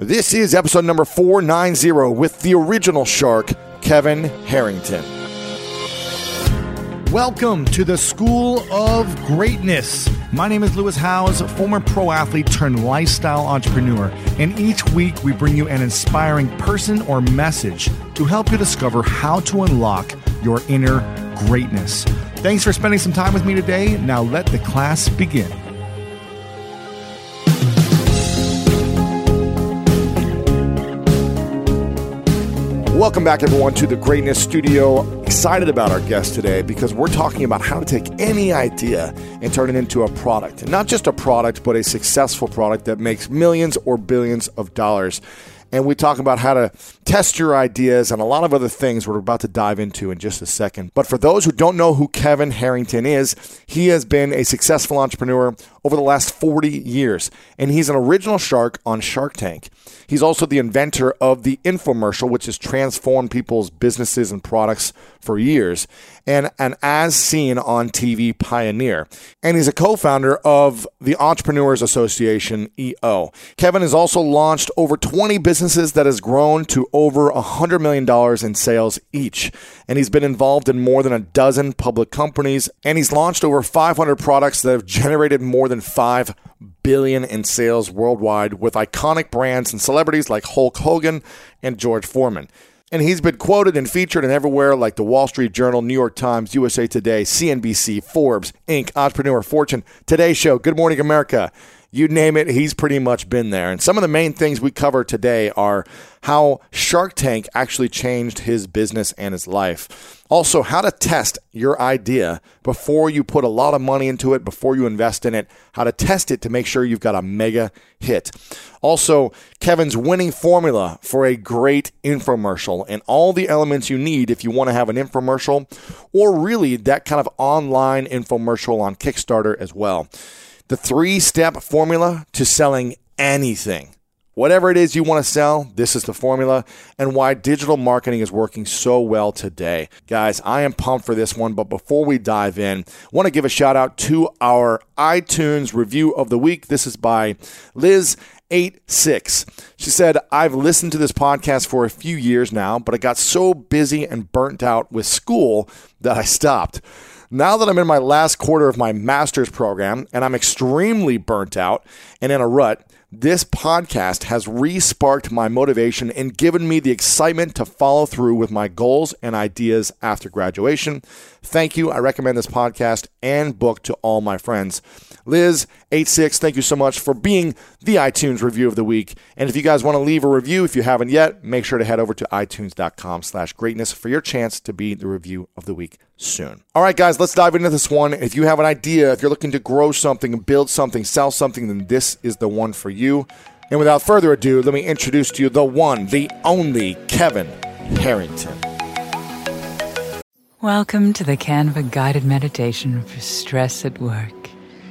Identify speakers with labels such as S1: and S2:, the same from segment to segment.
S1: This is episode number 490 with the original shark, Kevin Harrington. Welcome to the School of Greatness. My name is Lewis Howes, former pro athlete turned lifestyle entrepreneur, and each week we bring you an inspiring person or message to help you discover how to unlock your inner greatness. Thanks for spending some time with me today. Now let the class begin. Welcome back, everyone, to the Greatness Studio. Excited about our guest today because we're talking about how to take any idea and turn it into a product. And not just a product, but a successful product that makes millions or billions of dollars and we talk about how to test your ideas and a lot of other things we're about to dive into in just a second. But for those who don't know who Kevin Harrington is, he has been a successful entrepreneur over the last 40 years, and he's an original shark on Shark Tank. He's also the inventor of the infomercial, which has transformed people's businesses and products for years, and an as seen on TV pioneer. And he's a co founder of the Entrepreneurs Association, EO. Kevin has also launched over 20 businesses that has grown to over $100 million in sales each. And he's been involved in more than a dozen public companies, and he's launched over 500 products that have generated more than 5 billion in sales worldwide with iconic brands and celebrities like Hulk Hogan and George Foreman. And he's been quoted and featured in everywhere like the Wall Street Journal, New York Times, USA Today, CNBC, Forbes, Inc., Entrepreneur, Fortune, Today Show, Good Morning America you name it, he's pretty much been there. And some of the main things we cover today are how Shark Tank actually changed his business and his life. Also, how to test your idea before you put a lot of money into it, before you invest in it, how to test it to make sure you've got a mega hit. Also, Kevin's winning formula for a great infomercial and all the elements you need if you want to have an infomercial or really that kind of online infomercial on Kickstarter as well the three step formula to selling anything. Whatever it is you want to sell, this is the formula and why digital marketing is working so well today. Guys, I am pumped for this one, but before we dive in, I want to give a shout out to our iTunes review of the week. This is by Liz 86. She said, I've listened to this podcast for a few years now, but I got so busy and burnt out with school that I stopped. Now that I'm in my last quarter of my master's program and I'm extremely burnt out and in a rut, this podcast has re sparked my motivation and given me the excitement to follow through with my goals and ideas after graduation. Thank you. I recommend this podcast and book to all my friends. Liz86, thank you so much for being the iTunes review of the week. And if you guys want to leave a review, if you haven't yet, make sure to head over to itunes.com slash greatness for your chance to be the review of the week soon. All right, guys, let's dive into this one. If you have an idea, if you're looking to grow something, build something, sell something, then this is the one for you. And without further ado, let me introduce to you the one, the only Kevin Harrington.
S2: Welcome to the Canva guided meditation for stress at work.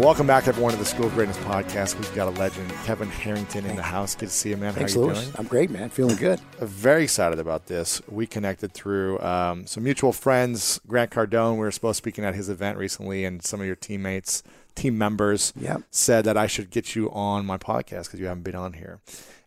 S1: Welcome back, everyone, to the School of Greatness podcast. We've got a legend, Kevin Harrington, in the house. Good to see you, man.
S3: Thanks,
S1: How you
S3: Lewis.
S1: doing?
S3: I'm great, man. Feeling good.
S1: Very excited about this. We connected through um, some mutual friends. Grant Cardone, we were supposed to be speaking at his event recently, and some of your teammates, team members,
S3: yep.
S1: said that I should get you on my podcast because you haven't been on here.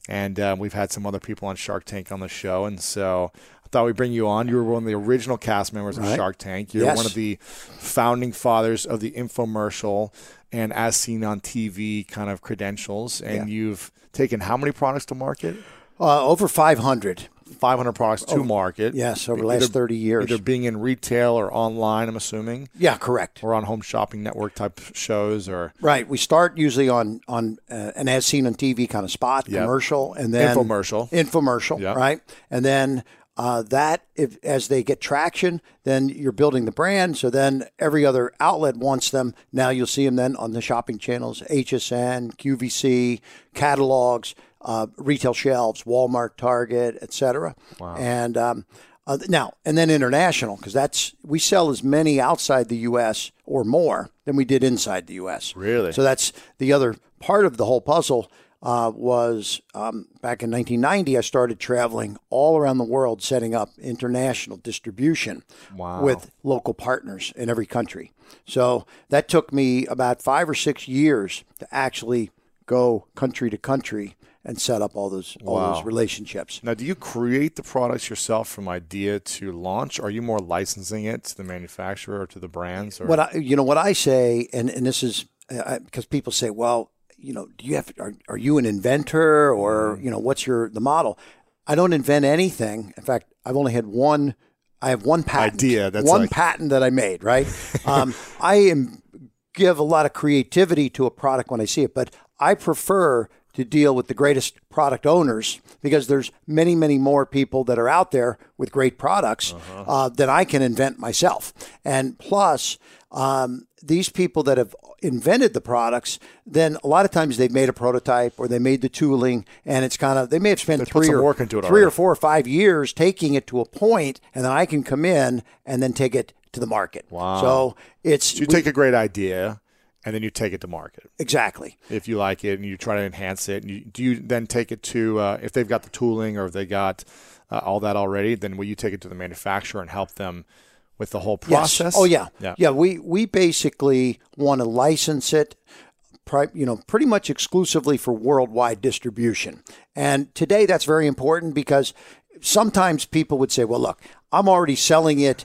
S1: And uh, we've had some other people on Shark Tank on the show, and so thought we'd bring you on. You were one of the original cast members
S3: right.
S1: of Shark Tank. You're
S3: yes.
S1: one of the founding fathers of the infomercial and as seen on TV kind of credentials. And yeah. you've taken how many products to market?
S3: Uh, over 500.
S1: 500 products to market.
S3: Yes, over the last 30 years.
S1: Either being in retail or online, I'm assuming.
S3: Yeah, correct.
S1: Or on home shopping network type shows or
S3: Right. We start usually on on uh, an as seen on TV kind of spot,
S1: Yep.
S3: commercial, and then
S1: Infomercial.
S3: infomercial,
S1: Yep.
S3: right? And then uh, that, if as they get traction, then you're building the brand. So then every other outlet wants them. Now you'll see them then on the shopping channels, HSN, QVC, catalogs, uh, retail shelves, Walmart, Target, etc. Wow. And um, uh, now and then international because that's we sell as many outside the U.S. or more than we did inside the U.S.
S1: Really?
S3: So that's the other part of the whole puzzle. Uh, was um, back in 1990, I started traveling all around the world, setting up international distribution
S1: Wow.
S3: with local partners in every country. So that took me about five or six years to actually go country to country and set up all those all
S1: Wow.
S3: those relationships.
S1: Now, do you create the products yourself from idea to launch? Are you more licensing it to the manufacturer or to the brands? Or
S3: What I, you know, what I say, and, and this is uh, because people say, well, you know, do you have, are, are you an inventor or, you know, what's your, the model? I don't invent anything. In fact, I've only had one, I have one patent.
S1: Idea, that's
S3: one
S1: like-
S3: patent that I made, right? um, I am, give a lot of creativity to a product when I see it, but I prefer to deal with the greatest product owners because there's many, many more people that are out there with great products
S1: Uh-huh.
S3: uh than I can invent myself. And plus, um, these people that have invented the products, then a lot of times they've made a prototype or they made the tooling, and it's kind of they may have spent three or
S1: work into it
S3: three
S1: already.
S3: or four or five years taking it to a point, and then I can come in and then take it to the market.
S1: Wow.
S3: So it's
S1: So you take a great idea and then you take it to market
S3: exactly.
S1: if you like it and you try to enhance it. And you, do you then take it to uh, if they've got the tooling or if they got uh, all that already? Then will you take it to the manufacturer and help them with the whole process?
S3: Yes. Oh yeah.
S1: yeah.
S3: Yeah. We we basically want to license it, pri- you know, pretty much exclusively for worldwide distribution. And today that's very important because sometimes people would say, "Well, look, I'm already selling it,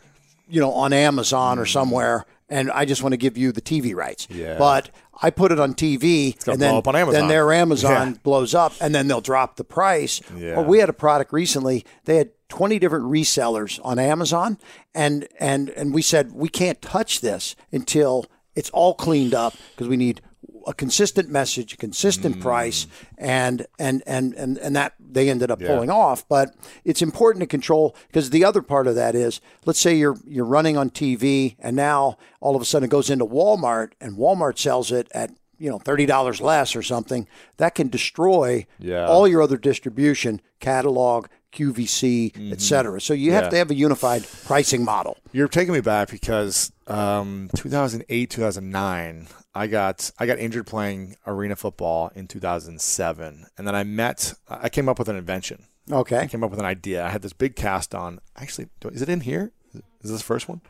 S3: you know, on Amazon or mm. somewhere." And I just want to give you the TV rights.
S1: Yeah.
S3: But I put it on TV, and then,
S1: blow up on Amazon.
S3: then their Amazon
S1: Yeah.
S3: blows up, and then they'll drop the price.
S1: Yeah.
S3: Well, we had a product recently. They had 20 different resellers on Amazon, and and and we said we can't touch this until it's all cleaned up because we need a consistent message, a consistent
S1: Mm.
S3: price, and and and and and that they ended up pulling off. But it's important to control because the other part of that is, let's say you're you're running on TV, and now all of a sudden it goes into Walmart, and Walmart sells it at you know thirty dollars less or something. That can destroy
S1: Yeah.
S3: all your other distribution, catalog, QVC, et cetera. So you have
S1: Mm-hmm. Yeah.
S3: to have a unified pricing model.
S1: You're taking me back because um, 2008, 2009, I got I got injured playing arena football in 2007, and then I met. I came up with an invention.
S3: Okay.
S1: I came up with an idea. I had this big cast on. Actually, is it in here? Is this the first one?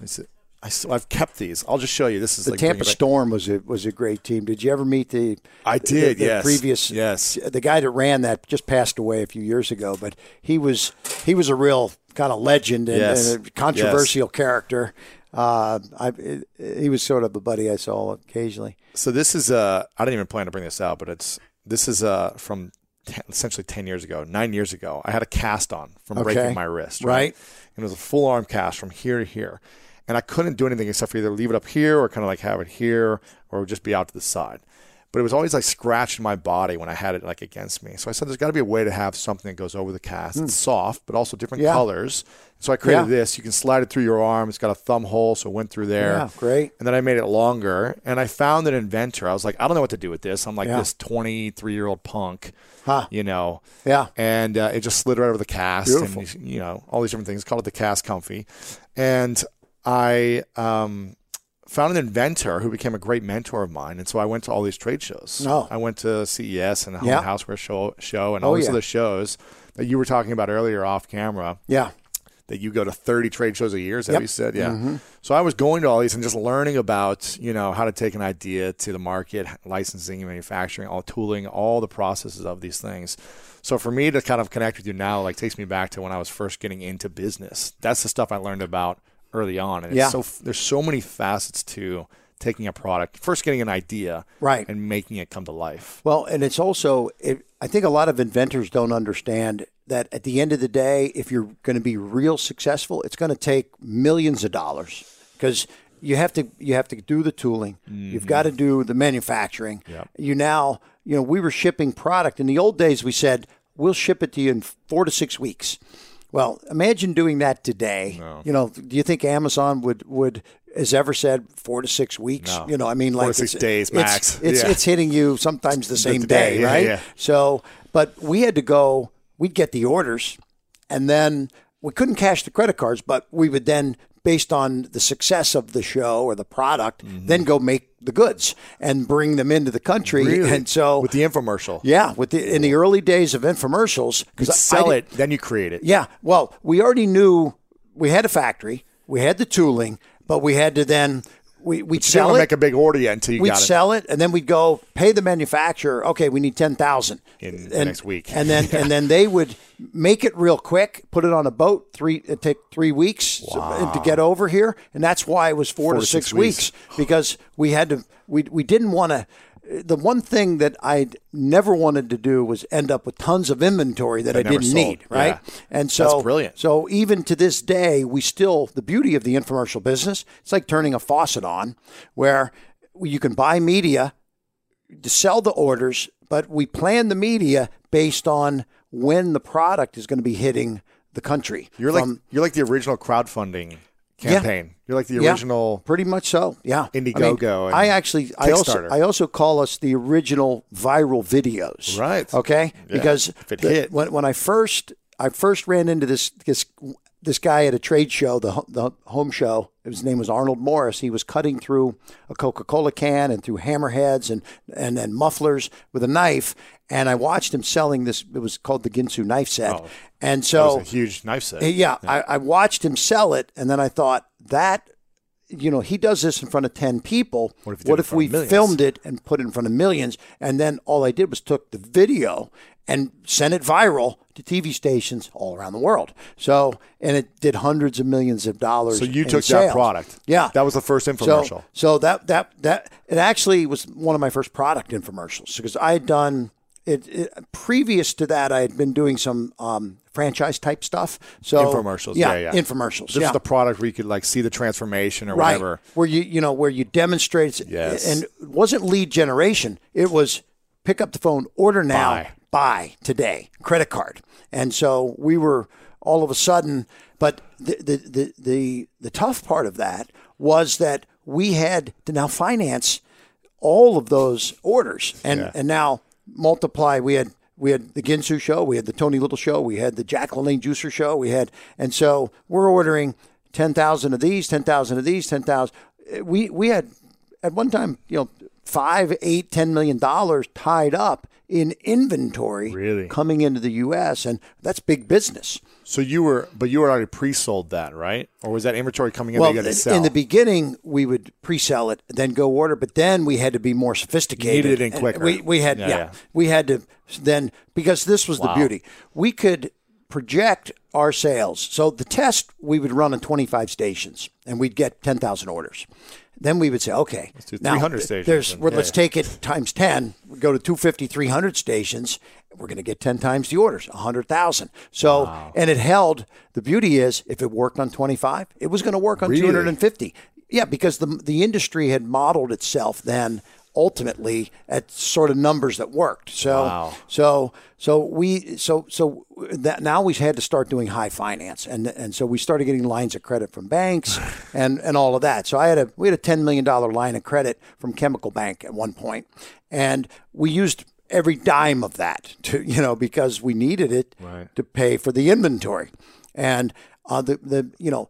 S1: Is it? I I've kept these. I'll just show you. This is
S3: The
S1: like
S3: Tampa Storm was a was a great team. Did you ever meet the?
S1: I did.
S3: the
S1: yes.
S3: Previous.
S1: Yes.
S3: The guy that ran that just passed away a few years ago, but he was he was a real kind of legend and,
S1: Yes.
S3: and a controversial character. Uh, I, it, he was sort of a buddy I saw occasionally.
S1: So this is uh I didn't even plan to bring this out, but it's this is uh from ten, essentially ten years ago, nine years ago. I had a cast on from
S3: Okay.
S1: breaking my wrist,
S3: Right.
S1: And it was a full arm cast from here to here, and I couldn't do anything except for either leave it up here or kind of like have it here or just be out to the side. But it was always like scratching my body when I had it like against me. So I said, "There's got to be a way to have something that goes over the cast. It's soft, but also different.
S3: Yeah.
S1: colors." So I created
S3: Yeah.
S1: this. You can slide it through your arm. It's got a thumb hole, so it went through there.
S3: Yeah, great.
S1: And then I made it longer, and I found an inventor. I was like, I don't know what to do with this. I'm like
S3: Yeah.
S1: this 23 year old punk,
S3: Huh.
S1: you know.
S3: Yeah.
S1: And uh, it just slid right over the cast,
S3: Beautiful.
S1: and you know all these different things. Called it the cast comfy, and I um, found an inventor who became a great mentor of mine. And so I went to all these trade shows.
S3: Oh.
S1: I went to CES and the
S3: Yeah.
S1: Houseware show, show and
S3: Oh,
S1: all these
S3: yeah.
S1: other shows that you were talking about earlier off camera
S3: Yeah.
S1: that you go to 30 trade shows a year. Is that
S3: Yep.
S1: you said? Yeah. Mm-hmm. So I was going to all these and just learning about, you know, how to take an idea to the market, licensing and manufacturing, all tooling, all the processes of these things. So for me to kind of connect with you now, like takes me back to when I was first getting into business. That's the stuff I learned about early on. And
S3: Yeah.
S1: it's so, there's so many facets to taking a product, first getting an idea,
S3: Right.
S1: and making it come to life.
S3: Well, and it's also, it, I think a lot of inventors don't understand that at the end of the day, if you're going to be real successful, it's going to take millions of dollars because you have to you have to do the tooling, you've mm-hmm. got to do the manufacturing.
S1: Yep.
S3: You now, you know, we were shipping product in the old days. We said we'll ship it to you in four to six weeks. Well, imagine doing that today. You know, do you think Amazon would would has ever said four to six weeks?
S1: No.
S3: You know, I mean,
S1: Four to
S3: like
S1: six
S3: it's-
S1: days
S3: it's-
S1: max.
S3: It's
S1: Yeah.
S3: it's hitting you sometimes the same
S1: day,
S3: day,
S1: yeah,
S3: right?
S1: yeah.
S3: So, but we had to go. We'd get the orders, and then we couldn't cash the credit cards, but we would then, based on the success of the show or the product,
S1: Mm-hmm.
S3: then go make the goods and bring them into the country.
S1: Really?
S3: And so,
S1: with the infomercial,
S3: yeah, with the in the early days of infomercials, because
S1: sell it, then you create it.
S3: yeah. Well, we already knew we had a factory, we had the tooling, but we had to then we we'd
S1: You
S3: sell it.
S1: make a big order yet until you
S3: We'd
S1: got it.
S3: sell it, and then we'd go pay the manufacturer. Okay, we need ten thousand
S1: In the next week.
S3: and then and then they would make it real quick, put it on a boat. Three it take three weeks to, to get over here, and that's why it was four, to, six, weeks. because we had to. We we didn't want to. The one thing that I never wanted to do was end up with tons of inventory that I
S1: never
S3: didn't
S1: sold.
S3: need, right?
S1: Yeah.
S3: And so
S1: That's brilliant.
S3: so even to this day, we still the beauty of the infomercial business. It's like turning a faucet on, where you can buy media to sell the orders, but we plan the media based on when the product is going to be hitting the country.
S1: You're like you're like the original crowdfunding campaign. You're like the
S3: Yeah.
S1: original.
S3: pretty much so. Yeah,
S1: Indiegogo
S3: I,
S1: and
S3: I actually, I also, I also call us the original viral videos.
S1: Right.
S3: Okay.
S1: Yeah.
S3: Because
S1: If it
S3: the-
S1: hit.
S3: when when I first I first ran into this this this guy at a trade show, the the home show. His name was Arnold Morris. He was cutting through a Coca Cola can and through hammerheads and and and mufflers with a knife. And I watched him selling this. It was called the Ginsu knife set.
S1: Oh,
S3: and so
S1: was a huge knife set.
S3: yeah, I, I watched him sell it, and then I thought that, you know, he does this in front of ten people.
S1: What if he did it in front
S3: we filmed it and put it in front of millions, and then all I did was took the video and sent it viral to TV stations all around the world. So, and it did hundreds of millions of dollars.
S1: So you took that product.
S3: Yeah,
S1: That was the first infomercial.
S3: So, so that that that it actually was one of my first product infomercials because I had done it, it previous to that. I had been doing some um, franchise type stuff. So
S1: Infomercials, yeah, yeah.
S3: infomercials.
S1: This
S3: yeah.
S1: is the product where you could like see the transformation or
S3: right
S1: whatever.
S3: where you you know where you demonstrate.
S1: Yes.
S3: and it wasn't lead generation. It was pick up the phone, order now,
S1: Buy.
S3: buy today, credit card. And so we were all of a sudden. But the the the the, the tough part of that was that we had to now finance all of those orders and
S1: Yeah.
S3: and now multiply we had we had the Ginsu show, we had the Tony Little show, we had the Jack LaLanne Juicer show, we had and so we're ordering 10,000 of these, 10,000 of these, 10,000 eh, we we had at one time, you know, 5, 8, 10 million dollars tied up in inventory
S1: Really?
S3: coming into the US and that's big business.
S1: So you were, but you were already pre-sold that, right? Or was that inventory coming in
S3: Well,
S1: that you to
S3: in-
S1: sell?
S3: in the beginning, we would pre-sell it, then go order. But then we had to be more sophisticated.
S1: needed it in quicker.
S3: We, we had,
S1: Yeah,
S3: yeah,
S1: yeah.
S3: we had to then because this was the beauty. We could project our sales. So the test we would run on 25 stations, and we'd get 10,000 orders. Then we would say, okay,
S1: do
S3: now
S1: 300 stations
S3: There's, well,
S1: yeah,
S3: let's take it times 10. We go to 250, 300 stations. We're going to get 10 times the orders, 100,000. So, and it held. The beauty is, if it worked on 25, it was going to work on
S1: Really?
S3: 250. Yeah, because the the industry had modeled itself then ultimately at sort of numbers that worked. So
S1: Wow.
S3: so so we so so that now we had to start doing high finance and and so we started getting lines of credit from banks and and all of that. So I had a we had a 10 million dollar line of credit from Chemical Bank at one point and we used every dime of that to you know because we needed it
S1: Right.
S3: to pay for the inventory. And uh, the the you know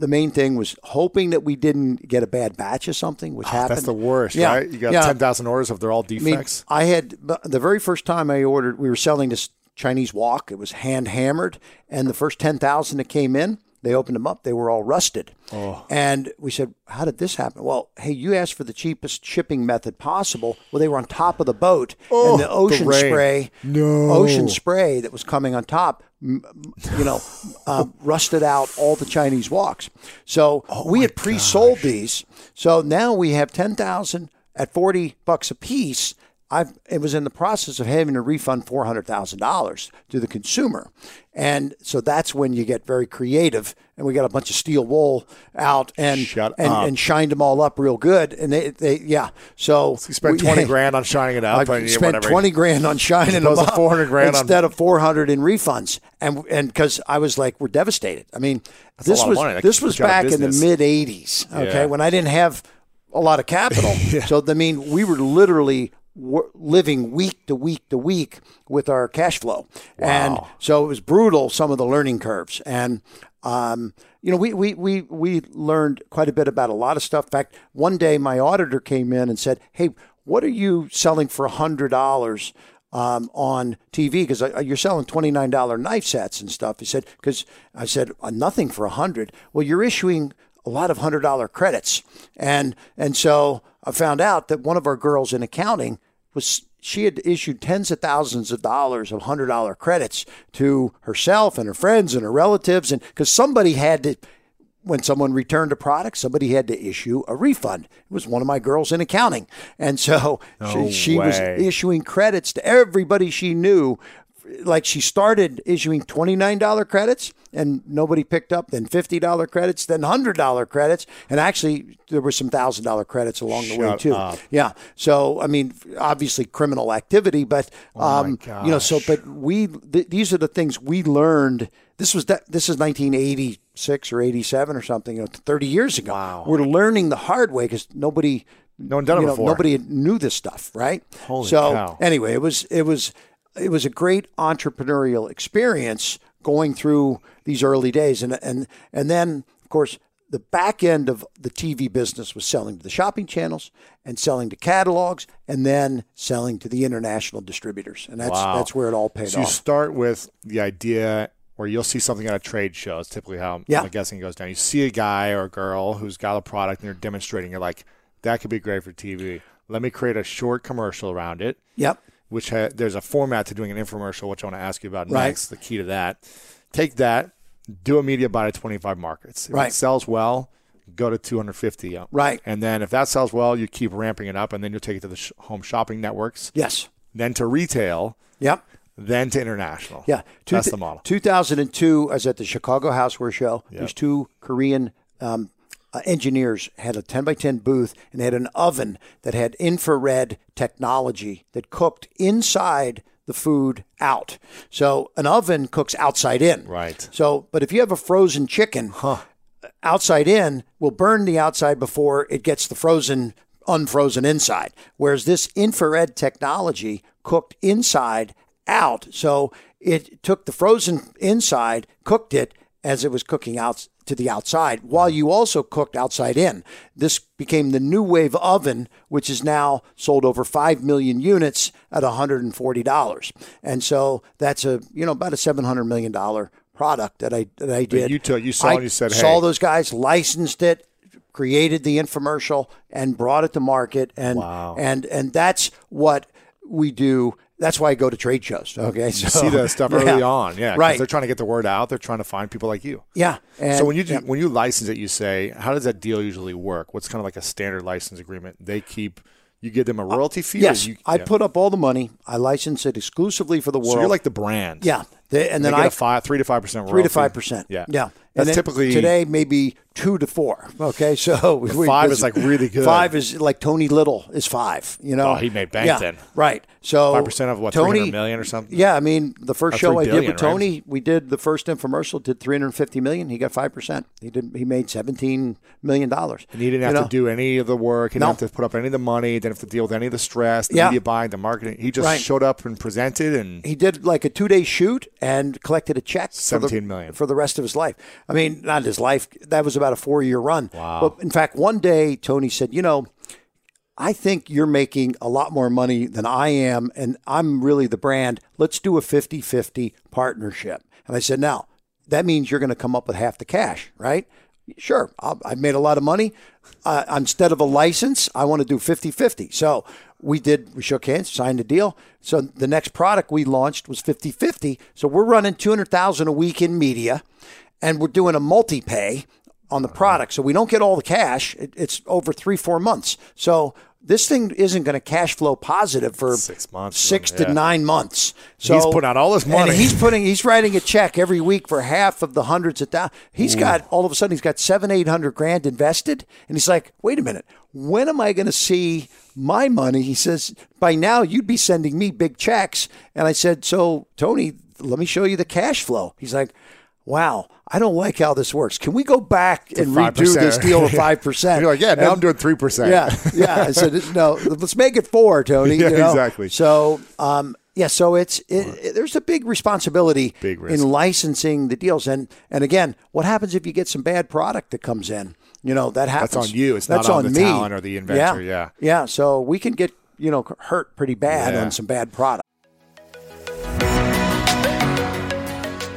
S3: the main thing was hoping that we didn't get a bad batch of something, which happened.
S1: Ah, That's the worst,
S3: Yeah.
S1: right? You got
S3: Yeah.
S1: 10,000 orders if they're all
S3: I mean,
S1: defects.
S3: I had the very first time I ordered, we were selling this Chinese wok. It was hand hammered, and the first ten thousand that came in, They opened them up. They were all rusted.
S1: Oh.
S3: And we said, How did this happen? Well, hey, you asked for the cheapest shipping method possible. Well, they were on top of the boat,
S1: Oh,
S3: and the ocean
S1: the
S3: spray,
S1: No.
S3: ocean spray that was coming on top, you know, um, rusted out all the Chinese woks. So
S1: Oh
S3: we had pre-sold these. So now we have ten thousand at forty bucks a piece. I've, it was in the process of having to refund four hundred thousand dollars to the consumer, and so that's when you get very creative. And we got a bunch of steel wool out and and, and shined them all up real good. And they, they yeah. So
S1: You spent
S3: we-
S1: twenty grand on shining it up.
S3: I spent
S1: whatever.
S3: twenty grand on shining them up
S1: 400 grand on-
S3: instead of four hundred in refunds, and and because I was like, we're devastated. I mean,
S1: a
S3: this was this was
S1: put you out
S3: back in the mid '80s. Okay,
S1: Yeah.
S3: when I didn't have a lot of capital, so I mean, we were literally living week to week to week with our cash flow, and so it was brutal. Some of the learning curves, and um, you know, we, we, we, we learned quite a bit about a lot of stuff. In fact, one day my auditor came in and said, Hey, what are you selling for $100 um, on TV? Because you're selling $29 knife sets and stuff. He said, Because I said, uh, Nothing for 100 Well, you're issuing a lot of $100 credits. And, and so I found out that one of our girls in accounting was she had issued tens of thousands of dollars of hundred dollar credits to herself and her friends and her relatives, and because somebody had to, when someone returned a product, somebody had to issue a refund. It was one of my girls in accounting, and so
S1: No
S3: she, she was issuing credits to everybody she knew. Like she started issuing twenty nine dollar credits and nobody picked up, then fifty dollar credits, then hundred dollar credits, and actually there were some thousand dollar credits along the way too.
S1: up.
S3: Yeah. So I mean, obviously criminal activity, but
S1: Oh
S3: um, you know, so but we th- these are the things we learned. This was that this is 1986 or 87 or something, you know, 30 years ago.
S1: Wow.
S3: We're learning the hard way because nobody.
S1: No one done it
S3: know,
S1: before.
S3: Nobody knew this stuff, right?
S1: Holy
S3: so
S1: cow.
S3: anyway, it was it was it was a great entrepreneurial experience going through these early days, and and and then of course the back end of the TV business was selling to the shopping channels and selling to catalogs, and then selling to the international distributors, and that's
S1: Wow.
S3: that's where it all paid
S1: So you start with the idea where you'll see something at a trade show. It's typically how
S3: Yeah.
S1: I'm guessing it goes down. You see a guy or a girl who's got a product and they're demonstrating. You're like, that could be great for TV. Let me create a short commercial around it.
S3: Yep.
S1: Which ha- there's a format to doing an infomercial, which I want to ask you about
S3: Right.
S1: next. The key to that. Take that, do a media buy to 25 markets. If
S3: Right.
S1: it sells well, go to 250. uh,
S3: Right.
S1: And then if that sells well, you keep ramping it up, and then you'll take it to the sh- home shopping networks,
S3: Yes.
S1: then to retail,
S3: Yep.
S1: then to international.
S3: Yeah, Two-
S1: that's the model.
S3: 2002, I was at the Chicago Houseware Show.
S1: Yep.
S3: These two Korean um, uh, engineers had a 10 by 10 booth and they had an oven that had infrared technology that cooked inside the food out. So an oven cooks outside in.
S1: Right.
S3: So, but if you have a frozen chicken, outside in will burn the outside before it gets the frozen unfrozen inside whereas this infrared technology cooked inside out so it took the frozen inside cooked it as it was cooking out to the outside while you also cooked outside in this became the NuWave oven which is now sold over 5 million units at $140 and so that's a you know about a 700 million dollar product that I that I did.
S1: you took- you saw
S3: I
S1: you said,
S3: saw
S1: "Hey."
S3: those guys, licensed it, created the infomercial, and brought it to market. And
S1: Wow.
S3: and and that's what we do. That's why I go to trade shows. Okay, so
S1: You see that stuff
S3: Yeah.
S1: early on, yeah,
S3: right.
S1: They're trying to get the word out. They're trying to find people like you.
S3: Yeah. And,
S1: so when you do,
S3: yeah.
S1: when you license it, you say, how does that deal usually work? What's kind of like a standard license agreement? They keep, you give them a royalty fee. or
S3: yes,
S1: you,
S3: I
S1: yeah.
S3: put up all the money. I license it exclusively for the world.
S1: So you're like the brand.
S3: yeah, They- and
S1: And
S3: then I
S1: a five, three to five percent royalty.
S3: three to five percent.
S1: Yeah,
S3: yeah.
S1: That's typically
S3: today maybe two to four. Okay, so we-
S1: five is, like, really good.
S3: Five is like Tony Little is five. You know,
S1: Oh, he made bank
S3: yeah,
S1: then.
S3: Right. So
S1: 5% of what,
S3: Tony
S1: 300 million or something?
S3: Yeah, I mean the first
S1: Or
S3: show
S1: 3
S3: I did
S1: billion,
S3: with
S1: right?
S3: Tony, we did the first infomercial, did three hundred fifty million. He got five percent. He did. He made seventeen million dollars.
S1: And he didn't have
S3: You
S1: to do any of the work. He didn't have to put up any of the money. Didn't have to deal with any of the stress, the
S3: Yeah.
S1: media buying, the marketing. He just
S3: Right.
S1: showed up and presented, and
S3: he did like a two day shoot and collected a check for the,
S1: 17 million.
S3: for the rest of his life. I mean, not his life. That was about a four year run.
S1: Wow.
S3: But in fact, one day Tony said, "You know, I think you're making a lot more money than I am, and I'm really the brand. Let's do a 50 50 partnership." And I said, "Now." that means you're going to come up with half the cash, right? Sure, I'll, I've made a lot of money. Uh, instead of a license, I want to do 50 50. So we did, we shook hands, signed a deal. So the next product we launched was 50 50. So we're running 200,000 a week in media and we're doing a multi pay on the uh-huh. product. So we don't get all the cash. It, it's over three, four months. So this thing isn't going to cash flow positive for
S1: Six months,
S3: six
S1: yeah.
S3: to nine months. So
S1: He's putting out all this money.
S3: and he's putting, he's writing a check every week for half of the hundreds of thousands. He's got all of a sudden he's got seven, eight hundred grand invested, and he's like, wait a minute, when am I going to see my money? He says, by now you'd be sending me big checks, and I said, so Tony, let me show you the cash flow. He's like. Wow, I don't like how this works. Can we go back and redo
S1: 5%.
S3: this deal to five percent?
S1: You're like, yeah, now I'm doing 3%.
S3: Yeah, yeah. I said, no, let's make it four, Tony.
S1: Yeah,
S3: you know?
S1: exactly.
S3: So, um, yeah, so it's it, it- there's a big responsibility
S1: Big
S3: in licensing the deals, and and again, what happens if you get some bad product that comes in? You know that happens.
S1: That's on you. It's
S3: That's
S1: not on
S3: on
S1: the
S3: me.
S1: talent or the inventor, yeah.
S3: yeah. So we can get you know hurt pretty bad
S1: Yeah.
S3: on some bad product.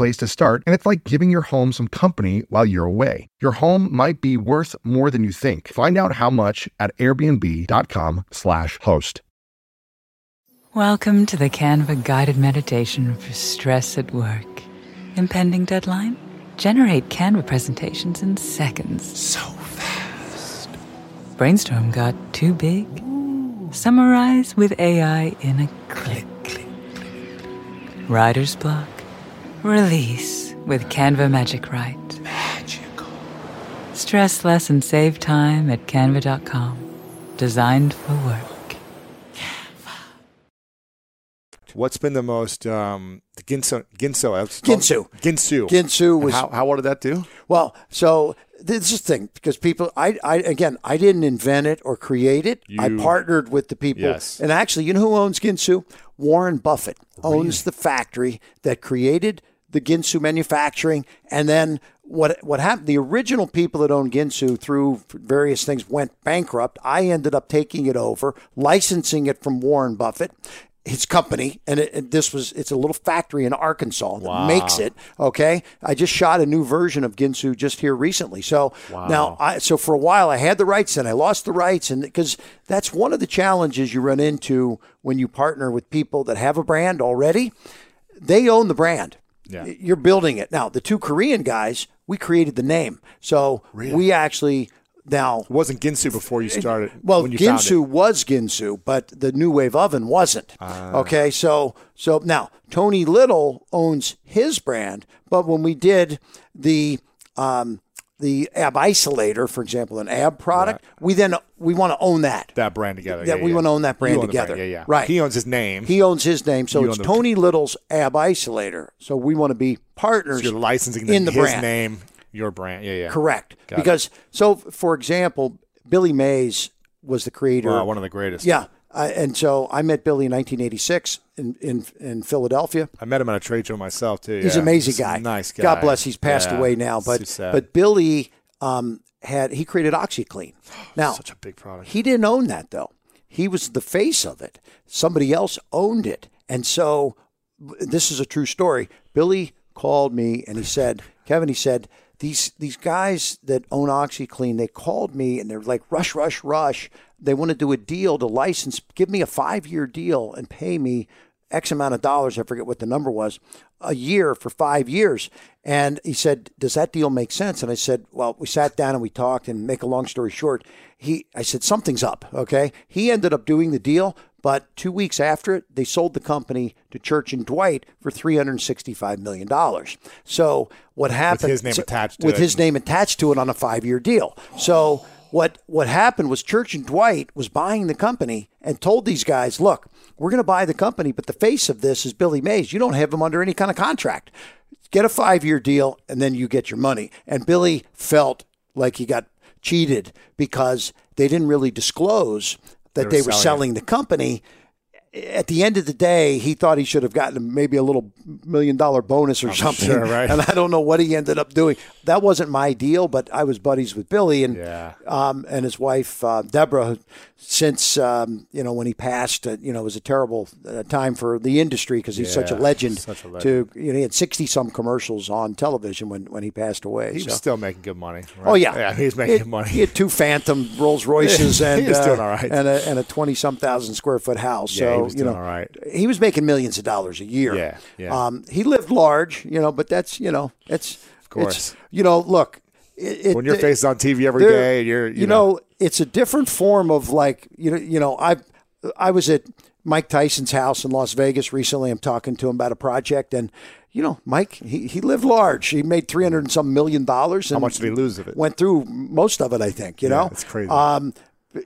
S4: to start, and it's like giving your home some company while you're away. Your home might be worth more than you think. Find out how much at airbnb.com/slash host.
S2: Welcome to the Canva guided meditation for stress at work. Impending deadline? Generate Canva presentations in seconds. So fast. Brainstorm got too big? Summarize with AI in a click. Writer's block? Release with Canva Magic Write. Magical. Stress less and save time at canva.com. Designed for work. Canva.
S1: What's been the most um, the Ginso Ginso
S3: Ginsu.
S1: Ginsu
S3: Ginsu was-
S1: how, how what did that do?
S3: Well, so this is the thing because people, I, I again, I didn't invent it or create it. I partnered with the people,
S1: Yes.
S3: and actually, you know who owns Ginsu? Warren Buffett owns the factory that created the Ginsu manufacturing, and then what what happened? The original people that owned Ginsu through various things went bankrupt. I ended up taking it over, licensing it from Warren Buffett. His company, and it, it- this was, it's a little factory in Arkansas that makes it. Okay. I just shot a new version of Ginsu just here recently. So now, I, so for a while I had the rights and I lost the rights. And because that's one of the challenges you run into when you partner with people that have a brand already, they own the brand.
S1: Yeah.
S3: You're building it. Now, the two Korean guys, we created the name. So we actually now
S1: It wasn't Ginsu before you started.
S3: well,
S1: when you
S3: Ginsu was Ginsu, but the NuWave Oven wasn't.
S1: Ah.
S3: okay, so so now Tony Little owns his brand, but when we did the um, the ab isolator, for example, an ab product, we then we want to own that.
S1: that brand together.
S3: Yeah,
S1: yeah,
S3: we
S1: yeah.
S3: wanna own that brand
S1: You own the
S3: together.
S1: Yeah, yeah.
S3: Right.
S1: He owns his name.
S3: He owns his name, so
S1: You
S3: it's
S1: own the-
S3: Tony Little's ab isolator. So we want to be partners.
S1: So you're licensing
S3: in the
S1: his
S3: brand.
S1: name, your brand. Yeah, yeah.
S3: Correct.
S1: Got it.
S3: because so, for example, Billy Mays was the creator.
S1: Wow, one of the greatest.
S3: Yeah. Uh, and so I met Billy in 1986 in, in, in Philadelphia.
S1: I met him at a trade show myself too.
S3: He's
S1: yeah.
S3: an amazing
S1: He's
S3: guy.
S1: Nice guy.
S3: God bless. He's passed
S1: Yeah.
S3: away now, but but Billy um, had he created OxiClean. Now
S1: such a big product.
S3: he didn't own that though. He was the face of it. Somebody else owned it, and so this is a true story. Billy called me and he said, Kevin, he said these these guys that own OxiClean, they called me and they're like, rush, rush, rush. They want to do a deal to license, give me a five year deal and pay me X amount of dollars. I forget what the number was, a year for five years. And he said, "Does that deal make sense?" And I said, "Well, we sat down and we talked. And make a long story short, he, I said, something's up. Okay. He ended up doing the deal, but two weeks after it, they sold the company to Church and Dwight for three hundred sixty-five million dollars. So what happened?
S1: his name
S3: so-
S1: attached to
S3: with
S1: it.
S3: his name attached to it on a five-year deal. So what what happened was Church and Dwight was buying the company and told these guys, "Look, we're going to buy the company, but the face of this is Billy Mays. You don't have him under any kind of contract. Get a five-year deal, and then you get your money." And Billy felt like he got cheated because they didn't really disclose that
S1: were
S3: they were
S1: selling
S3: selling the company at the end of the day, he thought he should have gotten maybe a little million dollar bonus or something.
S1: sure, right.
S3: And I don't know what he ended up doing. That wasn't my deal, but I was buddies with Billy and
S1: Yeah.
S3: um, and his wife uh, Deborah. Since um, you know when he passed, uh, you know it was a terrible uh, time for the industry because he's such a legend.
S1: such a legend.
S3: To you know, he had sixty some commercials on television when, when he passed away.
S1: He
S3: so.
S1: was still making good money. right?
S3: Oh yeah,
S1: yeah, he's
S3: He
S1: making good money.
S3: He had two Phantom Rolls Royces and uh,
S1: doing all right.
S3: and a and a twenty some thousand square foot house.
S1: Yeah,
S3: so
S1: he was
S3: you know,
S1: all right.
S3: he was making millions of dollars a year.
S1: Yeah, yeah.
S3: Um, he lived large, you know, but that's you know, it's of
S1: course.
S3: you know, look, it, it,
S1: when your face is on TV every day, you're you,
S3: you know, it's a different form of like you know, you know, I I was at Mike Tyson's house in Las Vegas recently. I'm talking to him about a project, and you know, Mike, he, he lived large. He made three hundred and some million dollars. And how
S1: much did he lose of it?
S3: Went through most of it, I think. You know,
S1: it's crazy.
S3: Um,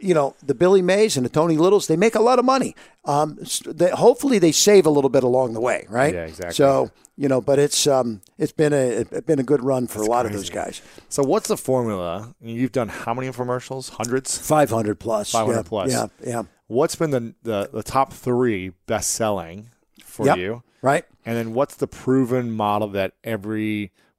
S3: you know, the Billy Mays and the Tony Littles, they make a lot of money. Um, they, hopefully, they save a little bit along the way, right?
S1: Yeah, exactly.
S3: So you know, but it's um, it's been a it's been a good run for a lot of those guys.
S1: So what's the formula? You've done how many infomercials? Hundreds.
S3: Five hundred plus.
S1: 500
S3: yeah,
S1: plus.
S3: Yeah, yeah.
S1: What's been the the, the top three best selling for
S3: Yep.
S1: you?
S3: Right.
S1: And then what's the proven model that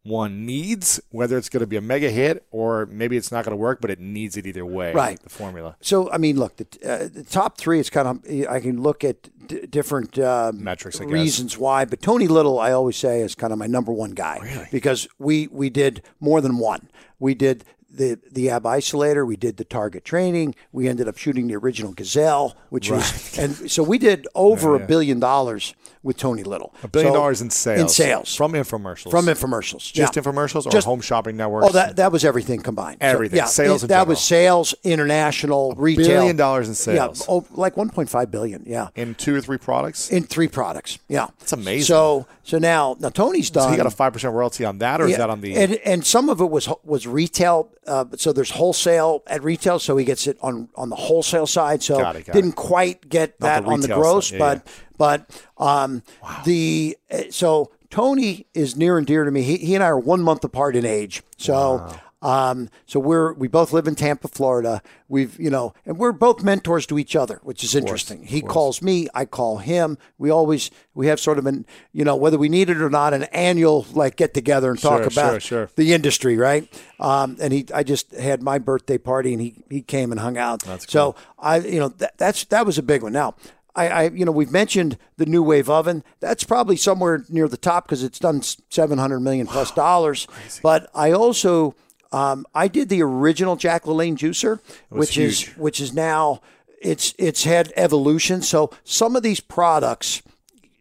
S1: everyone needs, whether it's going to be a mega hit or maybe it's not going to work, but it needs it either way.
S3: Right.
S1: The formula.
S3: So I mean, look, the, uh, the top three. It's kind of I can look at d- different uh,
S1: Metrics, I guess.
S3: reasons why, but Tony Little, I always say, is kind of my number one guy because we we did more than one. We did the the ab isolator, we did the target training, we ended up shooting the original Gazelle, which was and so we did over a billion dollars with Tony Little.
S1: A billion
S3: So-
S1: dollars in sales.
S3: In sales
S1: From infomercials.
S3: from infomercials.
S1: Just
S3: yeah.
S1: infomercials or
S3: Just-
S1: home shopping networks?
S3: Oh, that that was everything combined. So,
S1: Everything.
S3: yeah,
S1: Sales
S3: it- that was sales, international, retail.
S1: billion dollars in sales.
S3: Yeah, oh, like 1.5 billion. Yeah,
S1: in two or three products?
S3: in three products. Yeah,
S1: That's amazing.
S3: So so now now Tony's done.
S1: so he got a 5% royalty on that, or is that on the.
S3: and and some of it was was retail. Uh, so there's wholesale at retail, so he gets it on on the wholesale side. So
S1: Got it, got
S3: didn't quite get
S1: Not
S3: that
S1: the
S3: on the gross,
S1: side. Yeah,
S3: but um the uh, so Tony is near and dear to me. He he and I are one month apart in age. So. Um, so we're we both live in Tampa, Florida. We've you know, and we're both mentors to each other, which is interesting. He calls me, I call him. We always we have sort of an you know whether we need it or not, an annual like get together and talk
S1: Sure,
S3: about
S1: sure, sure.
S3: the industry, right? Um, and he, I just had my birthday party, and he he came and hung out.
S1: That's
S3: So I, you know, that, that's that was a big one. Now. I, I, you know, we've mentioned the NuWave oven. That's probably somewhere near the top because it's done seven hundred million plus dollars. But I also, um, I did the original Jack LaLanne juicer, which is which is now it's it's had evolution. So some of these products,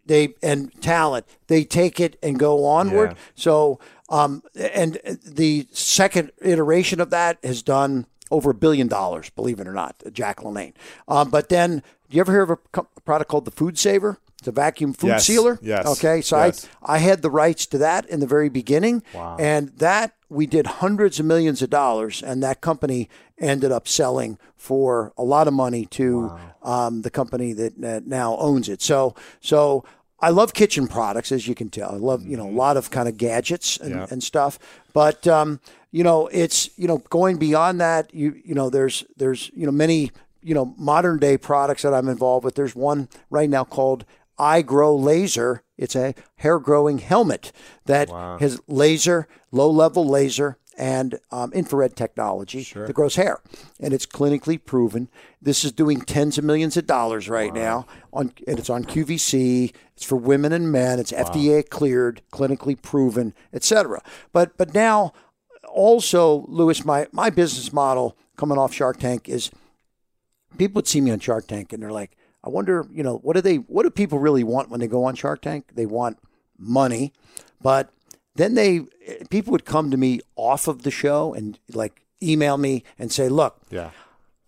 S3: they and talent, they take it and go onward.
S1: Yeah.
S3: So, um, and the second iteration of that has done over a billion dollars, believe it or not, Jack LaLanne. Um, but then, you ever hear of a product called the FoodSaver? It's a vacuum food
S1: Yes,
S3: sealer.
S1: yes,
S3: Okay, so
S1: yes.
S3: I I had the rights to that in the very beginning, and that we did hundreds of millions of dollars, and that company ended up selling for a lot of money to um, the company that uh, now owns it. So so I love kitchen products, as you can tell. I love you know a lot of kind of gadgets and,
S1: Yeah.
S3: and stuff, but um, you know it's you know going beyond that. You you know there's there's you know many you know modern day products that I'm involved with. There's one right now called iGrow Laser. It's a hair growing helmet that has laser, low level laser, and um, infrared technology that grows hair, and it's clinically proven. This is doing tens of millions of dollars right now, on and it's on QVC. It's for women and men. It's FDA cleared, clinically proven, etc. But but now, also, Lewis, my my business model coming off Shark Tank is people would see me on Shark Tank and they're like, I wonder, you know, what do they, what do people really want when they go on Shark Tank? They want money, but then they, people would come to me off of the show and like email me and say, look,
S1: Yeah.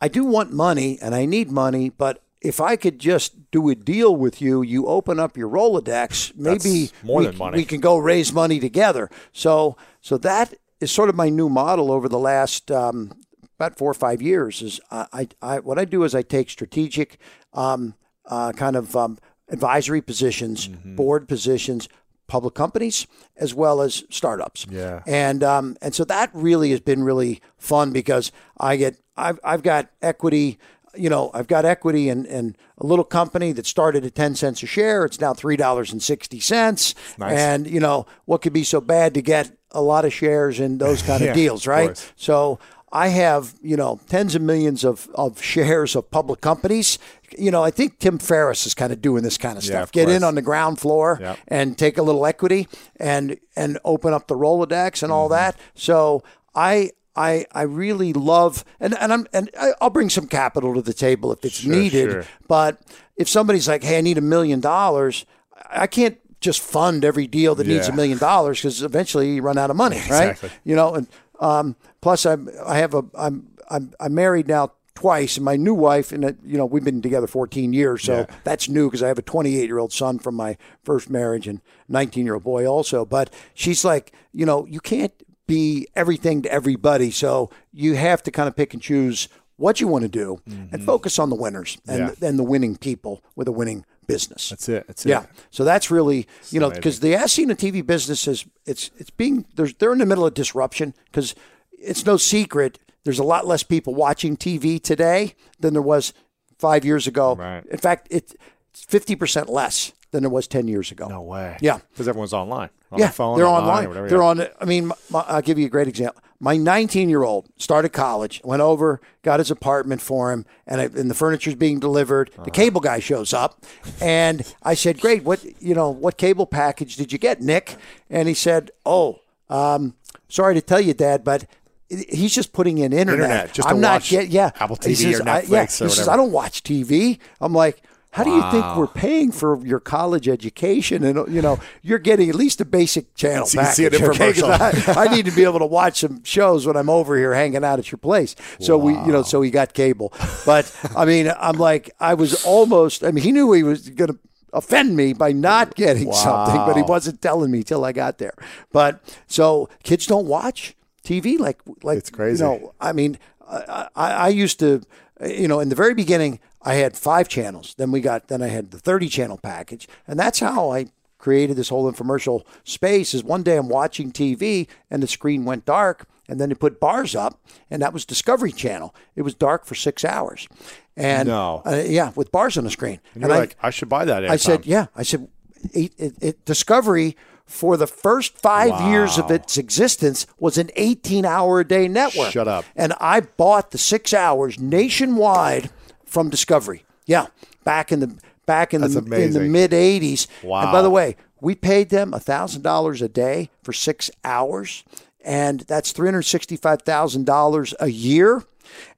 S3: I do want money and I need money, but if I could just do a deal with you, you open up your Rolodex, maybe we, we can go raise money together. So, so that is sort of my new model over the last um, about four or five years. Is I, I, I what I do is I take strategic um, uh, kind of um, advisory positions,
S1: Mm-hmm.
S3: board positions, public companies as well as startups.
S1: Yeah.
S3: And um, and so that really has been really fun because I get I've I've got equity. You know, I've got equity in, in a little company that started at ten cents a share. It's now three dollars and sixty cents.
S1: Nice.
S3: And you know, what could be so bad to get a lot of shares in those kind
S1: Yeah,
S3: of deals, right?
S1: course.
S3: So I have, you know, tens of millions of, of shares of public companies. You know, I think Tim Ferriss is kind of doing this kind of
S1: Yeah,
S3: stuff.
S1: of
S3: Get in on the ground floor
S1: Yep.
S3: and take a little equity and and open up the Rolodex and
S1: Mm-hmm.
S3: all that. So I I I really love and, and I'm and I'll bring some capital to the table if it's needed.
S1: sure.
S3: But if somebody's like, hey, I need a million dollars, I can't just fund every deal that needs a million dollars because eventually you run out of money, right?
S1: Exactly.
S3: You know, and um, plus I'm I have a I'm I'm I'm married now twice, and my new wife, and uh, you know we've been together 14 years, so
S1: Yeah.
S3: that's new because I have a 28 year old son from my first marriage and 19 year old boy also. But she's like, you know, you can't be everything to everybody, so you have to kind of pick and choose what you want to do and focus on the winners and
S1: Mm-hmm. Yeah.
S3: and the winning people with a winning business.
S1: That's it. That's
S3: Yeah.
S1: it.
S3: So that's really, you know, because the SC and the TV business is it's it's being there's they're in the middle of disruption because it's no secret there's a lot less people watching TV today than there was five years ago.
S1: Right.
S3: In fact, it's fifty percent less than there was ten years ago.
S1: No way.
S3: Yeah.
S1: Because everyone's online. On
S3: yeah,
S1: phone,
S3: they're
S1: online.
S3: online.
S1: or whatever,
S3: they're on. I mean, my, I'll give you a great example. My 19 year old started college, went over, got his apartment for him, and, I, and the furniture's being delivered.
S1: Uh-huh.
S3: The cable guy shows up, and I said, "Great, what you know? What cable package did you get, Nick?" And he said, "Oh, um, sorry to tell you, Dad, but." He's just putting in internet.
S1: Internet, just
S3: I'm not get yeah
S1: Apple TV or
S3: says, I-
S1: Netflix
S3: yeah.
S1: or
S3: He says. I don't watch TV. I'm like, how do you think we're paying for your college education? And you know, you're getting at least a basic channel
S1: see an
S3: package. okay? 'Cause
S1: infomercial.
S3: I, I need to be able to watch some shows when I'm over here hanging out at your place. So we, you know, so he got cable. But I mean, I'm like, I was almost. I mean, he knew he was going to offend me by not getting something, but he wasn't telling me till I got there. But so kids don't watch TV like like
S1: It's crazy.
S3: You know, I mean, I, I, I used to, you know, in the very beginning, I had five channels. Then we got, then I had the 30 channel package. And that's how I created this whole infomercial space is one day I'm watching TV and the screen went dark and then they put bars up and that was Discovery Channel. It was dark for six hours. And
S1: No.
S3: uh, yeah, with bars on the screen.
S1: And you're like, I should buy that.
S3: I said, yeah. I said, it, it, it, Discovery for the first five years of its existence was an 18 hour a day network.
S1: Shut up.
S3: And I bought the six hours nationwide from Discovery. Yeah, back in the back in
S1: That's
S3: the in the mid 80s. Wow. And by the way, we paid them thousand dollars a day for six hours, and that's three hundred sixty-five thousand dollars a year.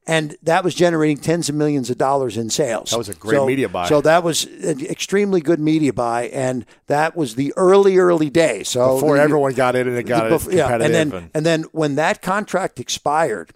S3: And that was generating tens of millions of dollars in sales.
S1: That was a great
S3: So-
S1: media buy.
S3: So that was an extremely good media buy, and that was the early, early days. So
S1: Before
S3: the-
S1: everyone got in and it got
S3: bef-
S1: it
S3: yeah,
S1: competitive.
S3: and then and then when that contract expired,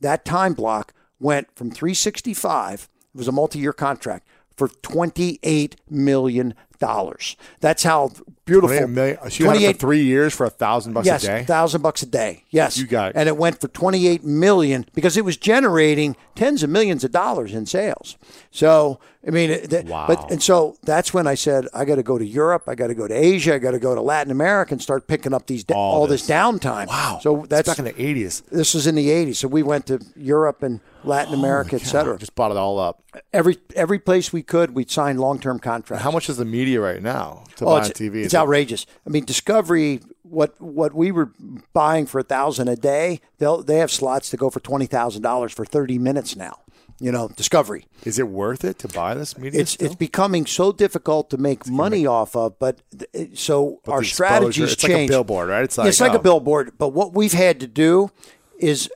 S3: that time block went from 365. It was a multi-year contract for 28 million dollars. That's how beautiful.
S1: 28 million. Uh, so you had it for three years for a thousand bucks
S3: yes,
S1: a day.
S3: thousand bucks a day. Yes,
S1: You got it.
S3: and it went for 28 million because it was generating tens of millions of dollars in sales. So I mean, it-
S1: Wow.
S3: but and so that's when I said I got to go to Europe, I got to go to Asia, I got to go to Latin America and start picking up these da-
S1: All
S3: all, this.
S1: this.
S3: downtime.
S1: Wow.
S3: So that's
S1: back in the 80s.
S3: this was in the '80s. So we went to Europe and Latin America, et cetera.
S1: Just bought it all up.
S3: Every every place we could, we'd sign long term contracts.
S1: How much is the media right now to
S3: Oh,
S1: buy
S3: it's,
S1: on TV?
S3: it's outrageous. I mean, Discovery, what what we were buying for a thousand a day, they'll they have slots to go for twenty thousand dollars for thirty minutes now. You know, Discovery.
S1: Is it worth it to buy this media?
S3: It's
S1: still?
S3: it's becoming so difficult to make money off of, but so
S1: But
S3: our strategies
S1: it's like a
S3: change.
S1: billboard, right? It's
S3: Yeah, it's like
S1: like,
S3: a
S1: oh.
S3: billboard. But what we've had to do is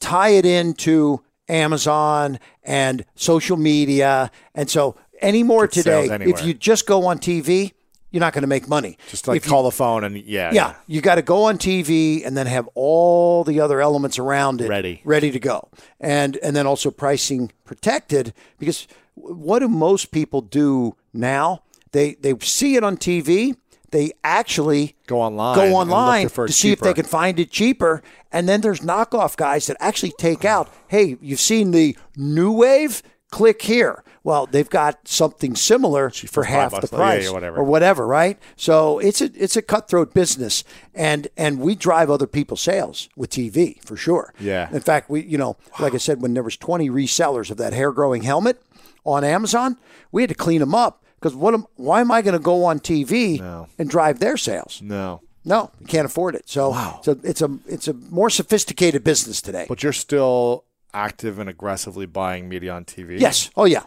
S3: tie it into Amazon and social media, and so anymore today, if you just go on TV, you're not going to make money.
S1: Just like
S3: If you-
S1: call the phone and yeah,
S3: yeah, you got to go on TV and then have all the other elements around it
S1: Ready.
S3: ready to go, and and then also pricing protected because what do most people do now? They they see it on TV. They actually
S1: Go online
S3: go online
S1: for
S3: to see if they can find it cheaper. And then there's knockoff guys that actually take out. Hey, you've seen the NuWave? Click here. Well, they've got something similar for
S1: for
S3: half the
S1: Oh, yeah,
S3: price,
S1: yeah, whatever.
S3: or whatever, right? So it's a it's a cutthroat business, and and we drive other people's sales with TV for sure.
S1: Yeah.
S3: In fact, we you know, like I said, when there was 20 resellers of that hair growing helmet on Amazon, we had to clean them up because what? Am, why am I going to go on TV
S1: No.
S3: and drive their sales?
S1: No,
S3: No, you can't afford it. So, so it's a it's a more sophisticated business today.
S1: but you're still active and aggressively buying media on TV.
S3: yes. Oh yeah.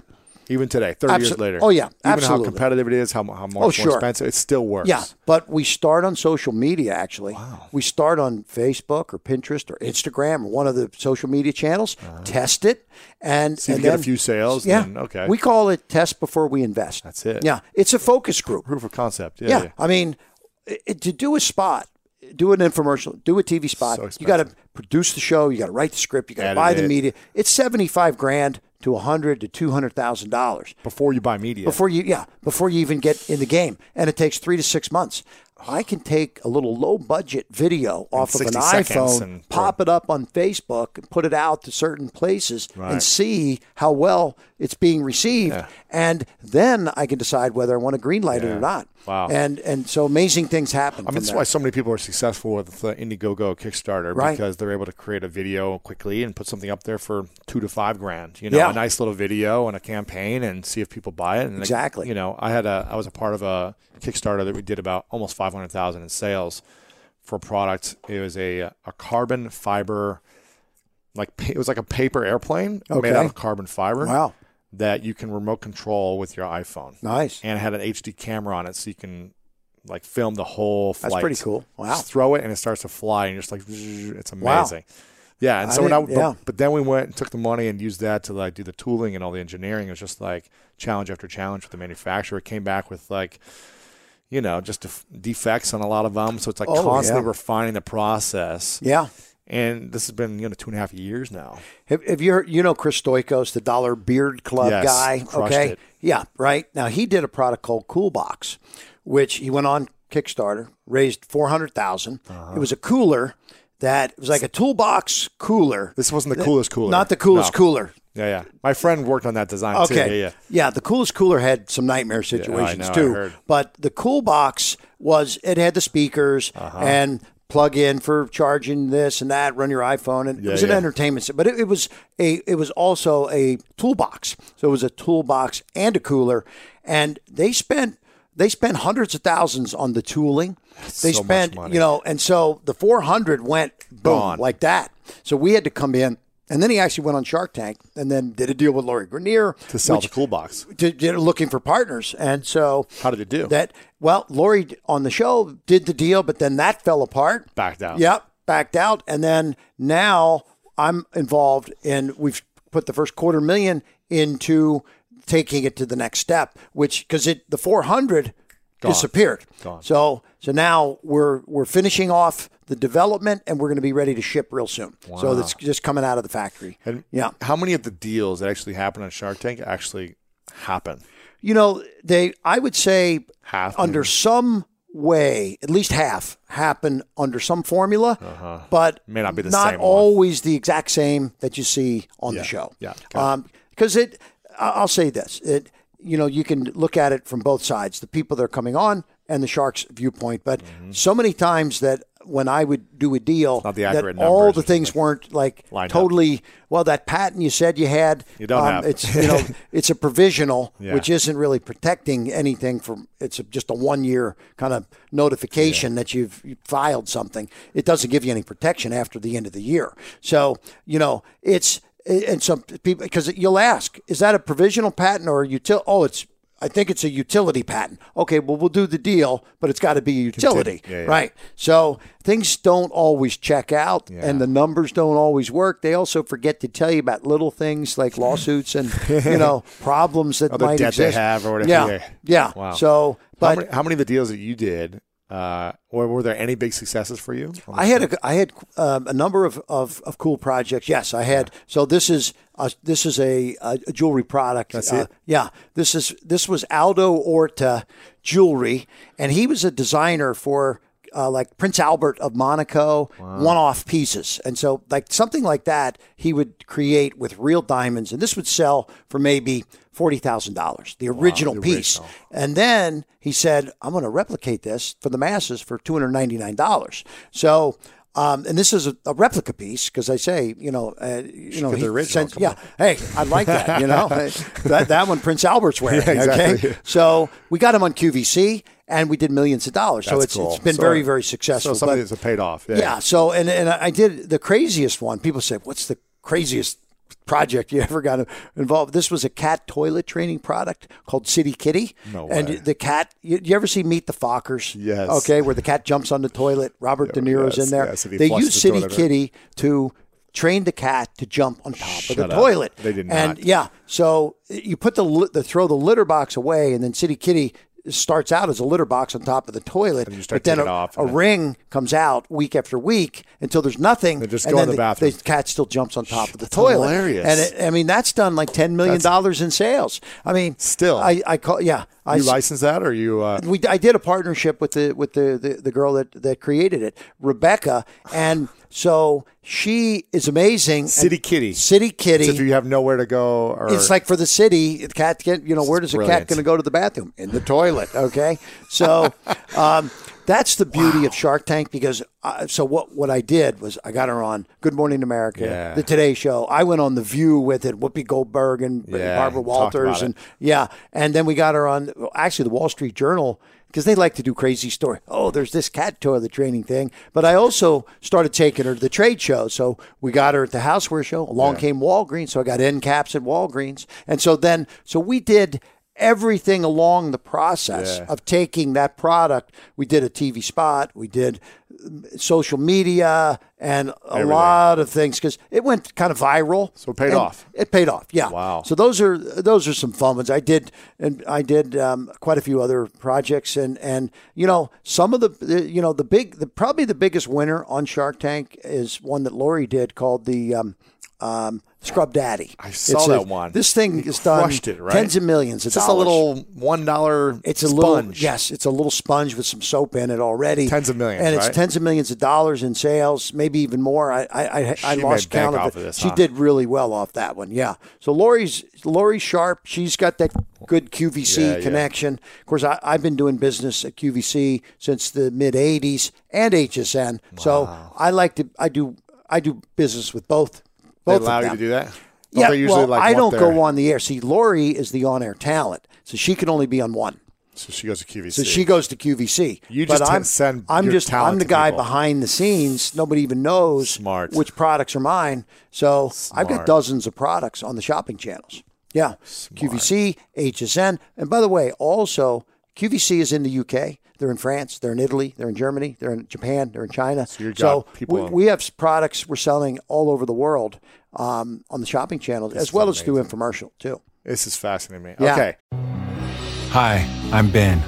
S1: Even today, thirty years later.
S3: oh, yeah,
S1: even
S3: absolutely.
S1: how competitive it is, how how much
S3: Oh,
S1: more expensive, it still works.
S3: Yeah, but we start on social media actually. We start on Facebook or Pinterest or Instagram or one of the social media channels. Test it and
S1: Uh-huh. See
S3: and
S1: you get a few sales,
S3: Yeah,
S1: then okay.
S3: We call it test before we invest.
S1: That's it.
S3: Yeah, it's a focus group.
S1: proof of concept. Yeah,
S3: Yeah,
S1: yeah.
S3: I mean, it, to do a spot, do an infomercial, do a TV spot.
S1: So
S3: you got to produce the show. You got to write the script. You got to buy the
S1: it.
S3: media. It's seventy five grand to a hundred to two hundred thousand dollars.
S1: Before you buy media,
S3: before you yeah before you even get in the game, and it takes three to six months. I can take a little low budget video off of an iPhone,
S1: and-
S3: pop it up on Facebook, and put it out to certain places,
S1: Right.
S3: and see how well it's being received,
S1: Yeah.
S3: and then I can decide whether I want to greenlight it
S1: Yeah.
S3: or not.
S1: Wow.
S3: And and so amazing things happen.
S1: I mean, that's why so many people are successful with the Indiegogo Kickstarter
S3: Right.
S1: because they're able to create a video quickly and put something up there for two to five grand. You know,
S3: Yeah.
S1: a nice little video and a campaign, and see if people buy it. And
S3: Exactly.
S1: you know, I had a I was a part of a Kickstarter that we did about almost five hundred thousand in sales for a product. It was a a carbon fiber, like it was like a paper airplane
S3: Okay.
S1: made out of carbon fiber.
S3: Wow.
S1: That you can remote control with your iPhone
S3: Nice.
S1: and it had an HD camera on it, so you can like film the whole flight.
S3: That's pretty cool. Wow.
S1: Just throw it and it starts to fly, and you're just like, it's
S3: Wow.
S1: amazing. Yeah, and
S3: I
S1: so now,
S3: didn't- yeah.
S1: but, but then we went and took the money and used that to like do the tooling and all the engineering. It was just like challenge after challenge with the manufacturer. It came back with like, you know, just def- defects on a lot of them. So it's like
S3: Oh,
S1: constantly
S3: yeah.
S1: refining the process.
S3: Yeah.
S1: And this has been you know two and a half years now.
S3: Have, have you heard, you know Chris Stoikos, the Dollar Beard Club
S1: Yes,
S3: guy? okay.
S1: it.
S3: Yeah, right. Now he did a product called Cool Box, which he went on Kickstarter, raised four hundred
S1: Uh-huh.
S3: It was a cooler that it was like a toolbox cooler.
S1: This wasn't the coolest cooler.
S3: Not the coolest
S1: No.
S3: cooler.
S1: Yeah, yeah. My friend worked on that design too.
S3: Okay.
S1: Yeah, yeah.
S3: the coolest cooler had some nightmare situations
S1: know, I
S3: too.
S1: heard.
S3: But the cool box was it had the speakers
S1: Uh-huh.
S3: and plug in for charging this and that, run your iPhone, and it
S1: Yeah,
S3: was an
S1: yeah.
S3: entertainment. But it, it was a it was also a toolbox. So it was a toolbox and a cooler, and they spent. They spent hundreds of thousands on the tooling. They
S1: so
S3: spent, you know, and so the 400 went boom
S1: Gone.
S3: like that. So we had to come in, and then he actually went on Shark Tank, and then did a deal with Lori Greiner
S1: To sell
S3: which-
S1: the cool box.
S3: to, to looking for partners. And so
S1: How did it do?
S3: that well, Lori on the show did the deal, but then that fell apart.
S1: Backed out.
S3: Yep, backed out, and then now I'm involved in. We've put the first quarter million into taking it to the next step, which because it the 400 disappeared.
S1: Gone.
S3: So so now we're we're finishing off the development and we're going to be ready to ship real soon. So that's just coming out of the factory.
S1: And
S3: yeah.
S1: How many of the deals that actually happen on Shark Tank actually happen?
S3: You know, they I would say
S1: Half,
S3: under
S1: maybe?
S3: some way, at least half happen under some formula, but
S1: Uh-huh. May not be the
S3: not
S1: same one.
S3: always the exact same that you see on
S1: Yeah,
S3: the show.
S1: yeah, got
S3: um, because it I'll say this: it, you know, you can look at it from both sides, the people that are coming on and the sharks' viewpoint. But so many times that when I would do a deal, that all the things weren't like
S1: Lined up.
S3: totally. Well, that patent you said you had, um,
S1: You don't have.
S3: It's you know, it's a provisional,
S1: Yeah.
S3: which isn't really protecting anything from. It's a, just a one year kind of notification that you've, you filed something. It doesn't give you any protection after the end of the year. So you know, it's and some people because you'll ask, is that a provisional patent or a util? Oh, it's. I think it's a utility patent. Okay, well, we'll do the deal, but it's got to be a utility,
S1: Yeah, yeah.
S3: right? So things don't always check out, and the numbers don't always work. They also forget to tell you about little things like lawsuits and you know problems that might
S1: debt they
S3: exist.
S1: have or whatever.
S3: Yeah,
S1: Yeah.
S3: yeah.
S1: Wow.
S3: So,
S1: how,
S3: but
S1: many, how many of the deals that you did, uh, or were there any big successes for you?
S3: I had a, I had um, a number of, of, of cool projects. Yes, I had. So this is a, this is a, a jewelry product.
S1: That's
S3: Uh,
S1: it?
S3: Yeah. This is this was Aldo Orta jewelry, and he was a designer for. Uh, like Prince Albert of Monaco, one-off pieces, and so like something like that, he would create with real diamonds, and this would sell for maybe forty thousand dollars, the original
S1: the
S3: piece.
S1: original.
S3: And then he said, I'm going to replicate this for the masses for $299. So, um, and this is a, a replica piece because I say, you know, uh, you know,
S1: the original,
S3: sent- yeah,
S1: on.
S3: hey, I like that, you know, that, that one Prince Albert's wearing.
S1: Yeah, exactly.
S3: Okay. So we got him on QVC and we did millions of dollars. so it's,
S1: cool.
S3: it's been
S1: So-
S3: very, very
S1: So
S3: successful.
S1: some of
S3: But-
S1: have paid off. Yeah.
S3: yeah. So and and I did the craziest one. People say, "What's the craziest project you ever got involved?" This was a cat toilet training product called CitiKitty.
S1: No way.
S3: And the cat. You, you ever see Meet the Fockers?
S1: Yes.
S3: Okay, where the cat jumps on the toilet. Robert De Niro's
S1: yes,
S3: in there.
S1: yes,
S3: they use
S1: the
S3: City
S1: toilet.
S3: Kitty to train the cat to jump on top
S1: Shut
S3: of the
S1: up.
S3: toilet.
S1: They did not.
S3: And yeah, so you put the, the throw the litter box away, and then CitiKitty starts out as a litter box on top of the toilet.
S1: And you start
S3: but then a,
S1: off,
S3: a ring comes out week after week until there's nothing.
S1: They just
S3: and
S1: go in
S3: then
S1: the bathroom.
S3: The cat still jumps on top of the
S1: That's
S3: toilet.
S1: hilarious.
S3: And it, I mean, that's done like ten million dollars in sales. I mean,
S1: Still.
S3: I, I call yeah. I
S1: You license that, or you? Uh,
S3: we I did a partnership with the with the, the, the girl that, that created it, Rebecca, and so she is amazing.
S1: City
S3: And
S1: Kitty.
S3: CitiKitty.
S1: if you have nowhere to go, or
S3: It's like for the city, the cat get you know where does a cat going to go to the bathroom in the toilet? Okay, so um, that's the beauty of Shark Tank because uh, so what what I did was I got her on Good Morning America,
S1: Yeah.
S3: the Today Show. I went on the View with it, Whoopi Goldberg and
S1: Yeah,
S3: Barbara Walters, and yeah, and then we got her on actually the Wall Street Journal. Because they like to do crazy story. Oh, there's this cat toilet training thing. But I also started taking her to the trade show. So we got her at the houseware show. Along came Walgreens. So I got end caps at Walgreens. And so then, so we did everything along the process
S1: Yeah.
S3: of taking that product. We did a TV spot. We did social media and a
S1: Everything.
S3: lot of things because it went kind of viral.
S1: So it paid off.
S3: It paid off. Yeah.
S1: Wow.
S3: So those are those are some fun ones. I did and I did um, quite a few other projects and and you know some of the, the you know the big the probably the biggest winner on Shark Tank is one that Lori did called the um, um, Scrub Daddy.
S1: I saw
S3: It's a-
S1: that one.
S3: This thing is done
S1: crushed it, right?
S3: tens of millions of
S1: it's just a little one dollar.
S3: It's a
S1: sponge.
S3: little yes, it's a little sponge with some soap in it already.
S1: Tens of millions,
S3: and it's
S1: right?
S3: tens of millions of dollars in sales, maybe even more. I I, I, I lost count of it.
S1: of this,
S3: she
S1: huh?
S3: did really well off that one. Yeah. So Lori's Lori Sharp. She's got that good QVC
S1: Yeah, yeah.
S3: connection. Of course, I, I've been doing business at QVC since the mid '80s and HSN. So I like to I do I do business with both.
S1: They
S3: Both
S1: allow
S3: of
S1: you to do that. Don't
S3: Yeah,
S1: they usually
S3: well,
S1: like
S3: I don't go on the air. See, Lori is the on-air talent, so she can only be on one.
S1: So she goes to QVC.
S3: So she goes to QVC.
S1: You
S3: but
S1: just
S3: I'm,
S1: send
S3: I'm just I'm the guy
S1: people.
S3: behind the scenes. Nobody even knows
S1: Smart.
S3: which products are mine. So I've got dozens of products on the shopping channels. Yeah, QVC, HSN, and by the way, also QVC is in the UK. They're in France. They're in Italy. They're in Germany. They're in Japan. They're in China. So,
S1: you got people
S3: we, we have products we're selling all over the world um, on the shopping channels, as well as through infomercial too.
S1: This is fascinating me.
S3: Yeah.
S1: Okay.
S5: Hi, I'm Ben.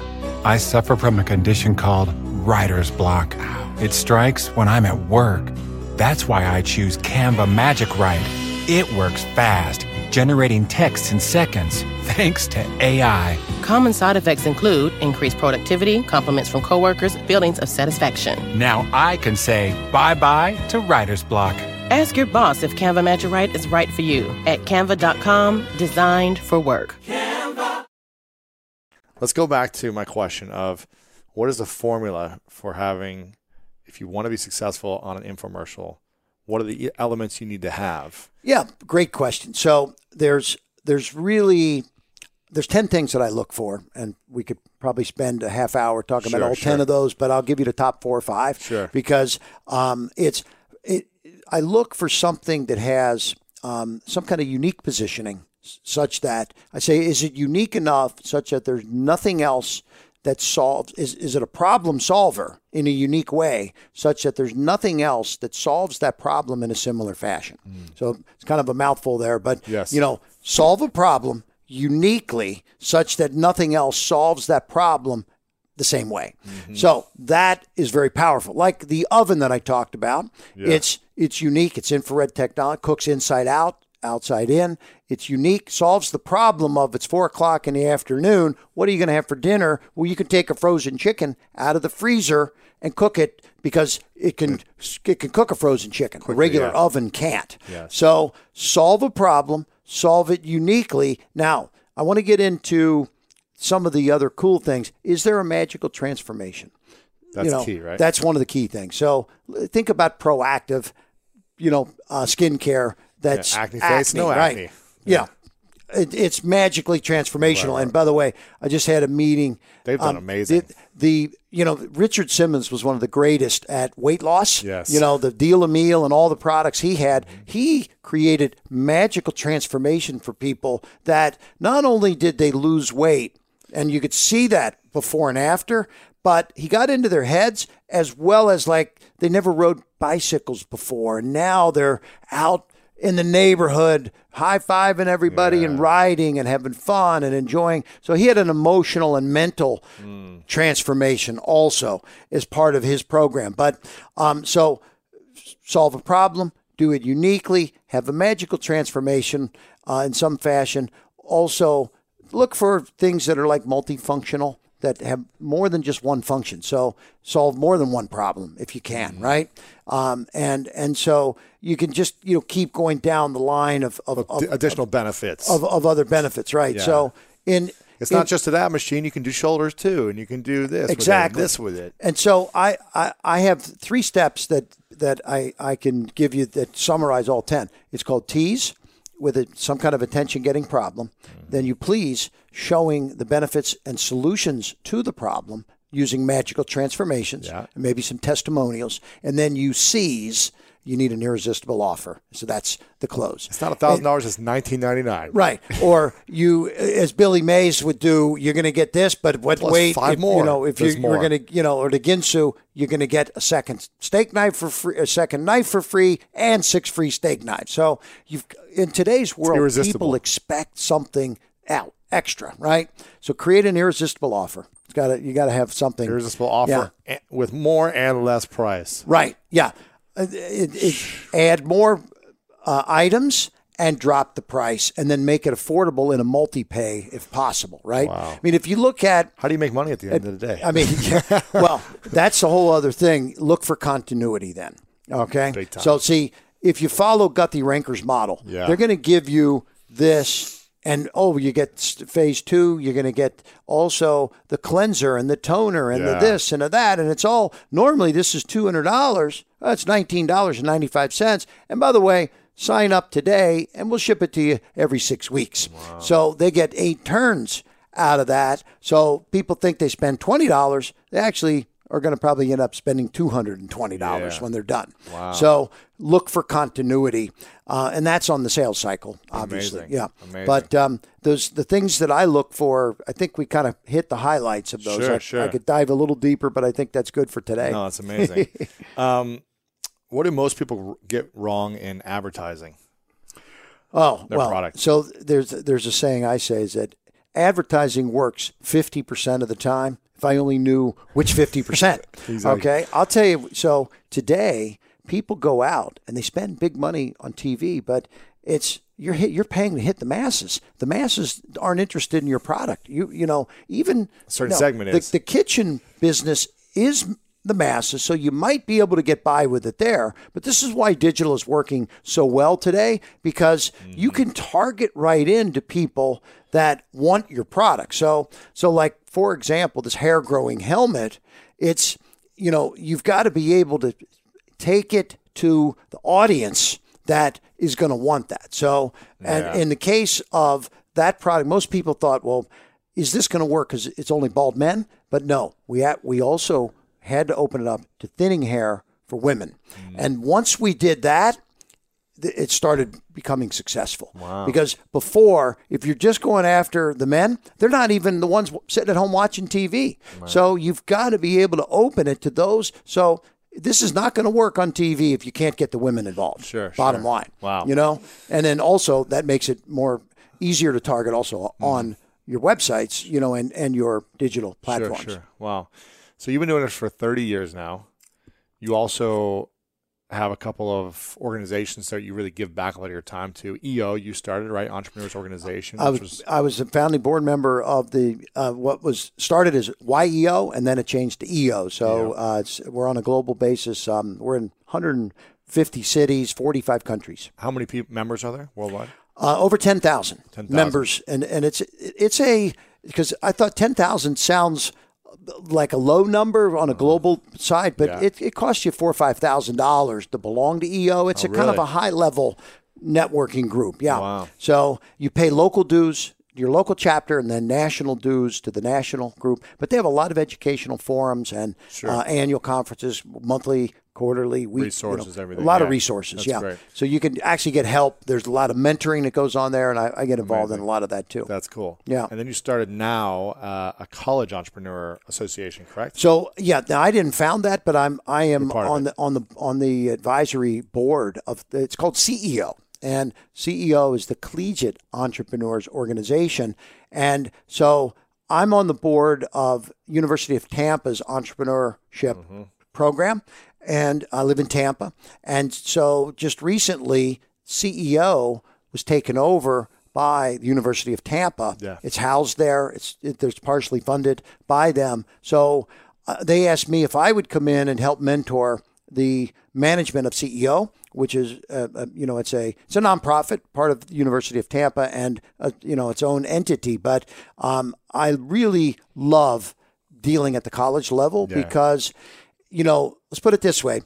S5: I suffer from a condition called writer's block. It strikes when I'm at work. That's why I choose Canva Magic Write. It works fast, generating text in seconds, thanks to AI.
S6: Common side effects include increased productivity, compliments from coworkers, feelings of satisfaction.
S5: Now I can say bye bye to writer's block.
S6: Ask your boss if Canva Magic Write is right for you at canva.com, designed for work. Canva.
S1: Let's go back to my question of what is the formula for having, if you want to be successful on an infomercial, what are the elements you need to have?
S3: Yeah, great question. So there's there's really there's 10 things that I look for, and we could probably spend a half hour talking
S1: Sure,
S3: about all
S1: sure.
S3: 10 of those, but I'll give you the top four or five.
S1: Sure.
S3: Because um, it's, it, I look for something that has um, some kind of unique positioning, such that I say, is it unique enough such that there's nothing else that solves, is, is it a problem solver in a unique way, such that there's nothing else that solves that problem in a similar fashion? So it's kind of a mouthful there, but,
S1: Mm. Yes.
S3: you know, solve a problem uniquely such that nothing else solves that problem the same way.
S1: Mm-hmm.
S3: So that is very powerful. Like the oven that I talked about, it's it's unique. It's infrared technology, cooks inside out, outside in. It's unique, solves the problem of it's four o'clock in the afternoon. What are you going to have for dinner? Well, you can take a frozen chicken out of the freezer and cook it because it can it can cook a frozen chicken. a regular
S1: yeah.
S3: oven can't.
S1: Yes.
S3: So solve a problem, solve it uniquely. Now, I want to get into some of the other cool things. Is there a magical transformation?
S1: That's
S3: you know,
S1: key, right?
S3: That's one of the key things. So think about Proactiv, you know, uh, skincare. That's
S1: Yeah, acne face, no
S3: right?
S1: acne.
S3: Yeah. It, it's magically transformational. And by the way, I just had a meeting.
S1: They've done
S3: um,
S1: amazing.
S3: The, the you know Richard Simmons was one of the greatest at weight loss.
S1: Yes.
S3: You know the deal a meal and all the products he had. He created magical transformation for people that not only did they lose weight, and you could see that before and after, but he got into their heads as well as like they never rode bicycles before. And now they're out in the neighborhood, high fiving everybody and riding and having fun and enjoying. So he had an emotional and mental transformation also as part of his program. But um, so solve a problem, do it uniquely, have a magical transformation uh, in some fashion. Also, look for things that are like multifunctional that have more than just one function. So solve more than one problem if you can, right? Um, and and so you can just you know keep going down the line of of, of,
S1: additional benefits.
S3: of, of other benefits, right?
S1: Yeah.
S3: So in
S1: it's
S3: in-
S1: not just to that machine. You can do shoulders too, and you can do this.
S3: exactly
S1: With it, this with it.
S3: And so I, I, I have three steps that that I, I can give you that summarize all ten. It's called tease with a, some kind of attention getting problem. Then you please showing the benefits and solutions to the problem using magical transformations
S1: Yeah.
S3: and maybe some testimonials. And then you seize. You need an irresistible offer. So that's the close.
S1: It's not a thousand dollars. It's nineteen ninety nine.
S3: Right. Or you, as Billy Mays would do, you're going to get this, but what
S1: Plus
S3: wait,
S1: five
S3: if,
S1: more.
S3: You know, if
S1: There's
S3: you,
S1: more.
S3: you're going to, you know, or the Ginsu, you're going to get a second steak knife for free, a second knife for free, and six free steak knives. So you've in today's world, people expect something out extra, right? So create an irresistible offer. It's got to, you got to have something
S1: Irresistible offer a- with more and less price.
S3: Right. Yeah. Uh, It, it, add more uh, items and drop the price, and then make it affordable in a multi-pay if possible. Right.
S1: Wow.
S3: I mean, if you look at
S1: How do you make money at the end of the day?
S3: I mean, well, that's a whole other thing. Look for continuity then. Okay. So see, if you follow Guthy-Renker's model,
S1: Yeah.
S3: they're going to give you this, and oh, you get phase two. You're going to get also the cleanser and the toner and
S1: Yeah.
S3: the this and the that, and it's all normally this is two hundred dollars. That's nineteen dollars and ninety five cents. And by the way. Sign up today, and we'll ship it to you every six weeks. So they get eight turns out of that. So people think they spend twenty dollars. They actually are going to probably end up spending two hundred and twenty dollars
S1: Yeah.
S3: when they're done. Wow. So look for continuity, uh, and that's on the sales cycle, obviously.
S1: Amazing.
S3: Yeah.
S1: Amazing.
S3: But um, those the things that I look for. I think we kind of hit the highlights of those.
S1: Sure,
S3: I,
S1: sure.
S3: I could dive a little deeper, but I think that's good for today.
S1: no, it's amazing. um, what do most people get wrong in advertising?
S3: Oh,
S1: their
S3: well,
S1: product.
S3: so there's there's a saying I say is that advertising works 50% of the time. If I only knew which 50%. Okay? I'll tell you so today people go out and they spend big money on TV, but it's you're hit, you're paying to hit the masses. The masses aren't interested in your product. You you know, even
S1: certain
S3: you know,
S1: segment
S3: the,
S1: is.
S3: the kitchen business is the masses, so you might be able to get by with it there. But this is why digital is working so well today because you mm-hmm. can target right into people that want your product. So, so like for example, this hair growing helmet, it's you know you've got to be able to take it to the audience that is going to want that. So, and
S1: Yeah.
S3: in the case of that product, most people thought, well, is this going to work because it's only bald men? But no, we had, we also had to open it up to thinning hair for women. Mm. And once we did that, th- it started becoming successful. Because before, if you're just going after the men, they're not even the ones sitting at home watching TV. So you've got to be able to open it to those. So this is not going to work on TV if you can't get the women involved.
S1: Sure,
S3: Bottom
S1: sure.
S3: line.
S1: Wow.
S3: You know, and then also that makes it more easier to target also mm. on your websites, you know, and, and your digital platforms.
S1: Sure, sure. Wow. So you've been doing this for 30 years now. You also have a couple of organizations that you really give back a lot of your time to. EO, you started, right? Entrepreneurs Organization.
S3: I
S1: which
S3: was I was a founding board member of the uh, what was started as YEO and then it changed to EO. So uh, it's, we're on a global basis. Um, we're in 150 cities, 45 countries,
S1: how many people, members are there worldwide?
S3: uh, over 10,000
S1: 10,000.
S3: members, and and it's it's a because I thought 10,000 sounds like a low number on a global side, but
S1: Yeah.
S3: it, it costs you four or five thousand dollars to belong to EO. It's a kind of a high level networking group. Yeah.
S1: Wow.
S3: So you pay local dues, your local chapter, and then national dues to the national group. But they have a lot of educational forums and uh, annual conferences, monthly, quarterly, week, you know,
S1: Resources, everything.
S3: A lot of resources.
S1: That's
S3: yeah.
S1: great.
S3: So you can actually get help. There's a lot of mentoring that goes on there, and I, I get involved in a lot of that too.
S1: That's cool.
S3: Yeah.
S1: And then you started now uh, a college entrepreneur association, correct?
S3: So yeah, now I didn't found that, but I'm I am on the on the on the advisory board of it's called CEO, and CEO is the Collegiate Entrepreneurs Organization, and so I'm on the board of University of Tampa's entrepreneurship
S1: Mm-hmm.
S3: program, and I live in Tampa, and so just recently CEO was taken over by the University of Tampa.
S1: Yeah.
S3: It's housed there. It's it, there's partially funded by them. So uh, they asked me if I would come in and help mentor the management of CEO, which is uh, uh, you know it's a it's a nonprofit part of the University of Tampa and uh, you know its own entity. But um, I really love dealing at the college level because you know let's put it this way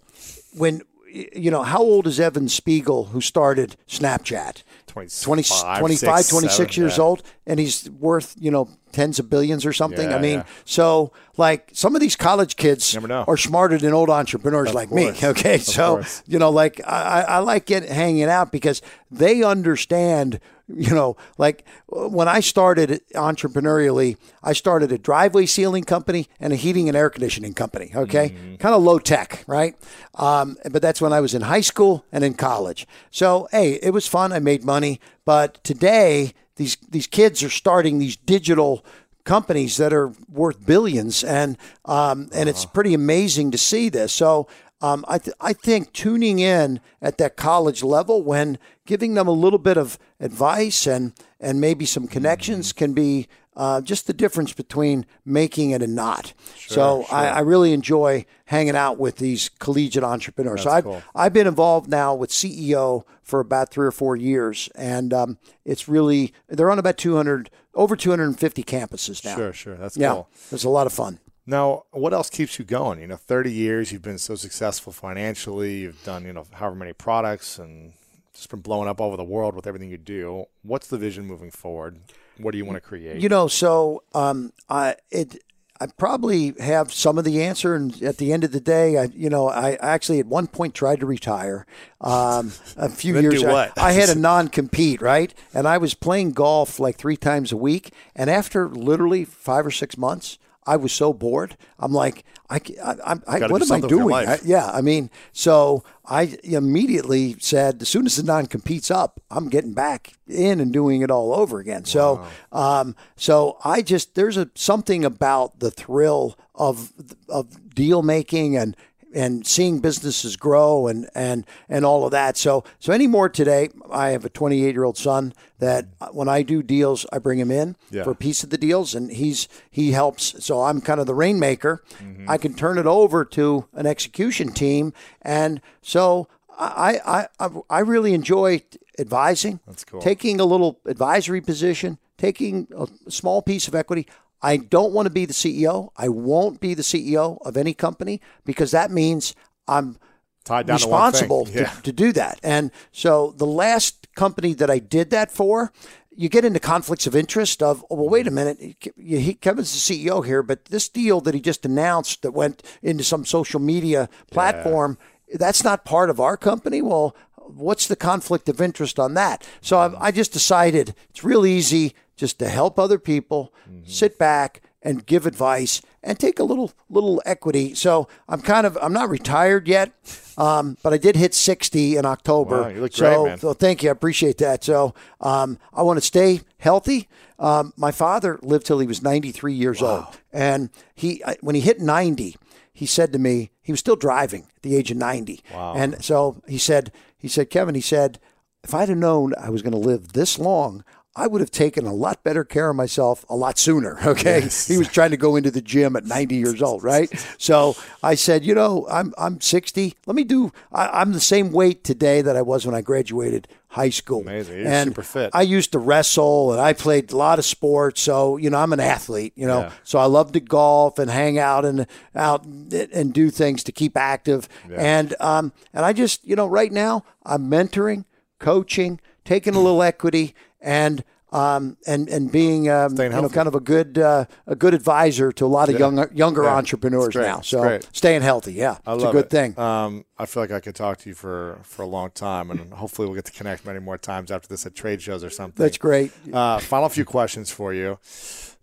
S3: when you know how old is Evan Spiegel who started Snapchat
S1: 25,
S3: 20, 25
S1: six,
S3: 26
S1: seven,
S3: years
S1: yeah.
S3: old and he's worth you know tens of billions or something
S1: Yeah,
S3: i mean
S1: yeah.
S3: so like some of these college kids are smarter than old entrepreneurs
S1: Of
S3: like
S1: course.
S3: me okay
S1: Of
S3: so
S1: course.
S3: you know like I, I like getting hanging out because they understand you know like when i started entrepreneurially i started a driveway sealing company and a heating and air conditioning company okay
S1: Mm-hmm.
S3: kind of low tech right um, but that's when i was in high school and in college so hey it was fun i made money but today these these kids are starting these digital companies that are worth billions, and um, and it's pretty amazing to see this. So um, I th- I think tuning in at that college level when giving them a little bit of advice and and maybe some connections can be uh, just the difference between making it and not. so I, I really enjoy hanging out with these collegiate entrepreneurs. so I've
S1: cool.
S3: I've been involved now with CEO for about three or four years, and um, it's really they're on about 200 over 250 campuses now.
S1: Sure, sure. That's
S3: Yeah,
S1: cool.
S3: it's a lot of fun.
S1: Now, what else keeps you going? You know, 30 years, you've been so successful financially. You've done, you know, however many products and just been blowing up all over the world with everything you do. What's the vision moving forward? What do you want to create?
S3: You know, so um, I it I probably have some of the answer, and at the end of the day, I you know I actually at one point tried to retire. Um, a few years, I- I, had a non-compete, right, and I was playing golf like three times a week, and after literally five or six months. I was so bored. I'm like, I, I, I, I what am I
S1: something with your
S3: doing? I- yeah, I mean, so I immediately said, as soon as the non competes up, I'm getting back in and doing it all over again. So, um, so I just there's a something about the thrill of of deal making and and seeing businesses grow and and and all of that. So so anymore today, I have a 28 year old son that when I do deals, I bring him in
S1: Yeah.
S3: for a piece of the deals, and he's he helps. So I'm kind of the rainmaker.
S1: Mm-hmm.
S3: I can turn it over to an execution team, and so I I I, I really enjoy advising.
S1: That's cool.
S3: Taking a little advisory position, taking a small piece of equity. I don't want to be the CEO. I won't be the CEO of any company because that means I'm
S1: Tied down to
S3: responsible
S1: Yeah.
S3: to, to do that. And so the last company that I did that for, you get into conflicts of interest of, oh, well, wait a mm-hmm. minute, he, he- Kevin's the CEO here, but this deal that he just announced that went into some social media platform, that's not part of our company. Well, what's the conflict of interest on that? So I, mm-hmm. I just decided it's real easy just to help other people, sit back and give advice and take a little little equity. So I'm kind of I'm not retired yet, um, but I did hit 60 in October.
S1: Wow, you look
S3: so,
S1: great, man.
S3: so thank you, I appreciate that. So um, I want to stay healthy. Um, my father lived till he was 93 years old, and he when he hit 90, he said to me he was still driving at the age of 90. Wow. And so he said he said Kevin he said if I'd have known I was going to live this long. I would have taken a lot better care of myself a lot sooner. Okay, he was trying to go into the gym at 90 years old, right? So I said, you know, I'm I'm 60. Let me do. I, I'm the same weight today that I was when I graduated high school.
S1: Amazing. You're
S3: and
S1: super fit.
S3: I used to wrestle and I played a lot of sports. So you know, I'm an athlete. You know,
S1: Yeah.
S3: so I love to golf and hang out and out and do things to keep active. And um and I just you know right now I'm mentoring, coaching, taking a little equity, and um and and being um, you know kind of a good uh, a good advisor to a lot of younger younger
S1: Yeah.
S3: entrepreneurs now. So
S1: great.
S3: staying healthy, yeah,
S1: I
S3: it's a good
S1: it.
S3: thing.
S1: Um, I feel like I could talk to you for, for a long time, and hopefully we'll get to connect many more times after this at trade shows or something.
S3: That's great.
S1: Uh, final few questions for you.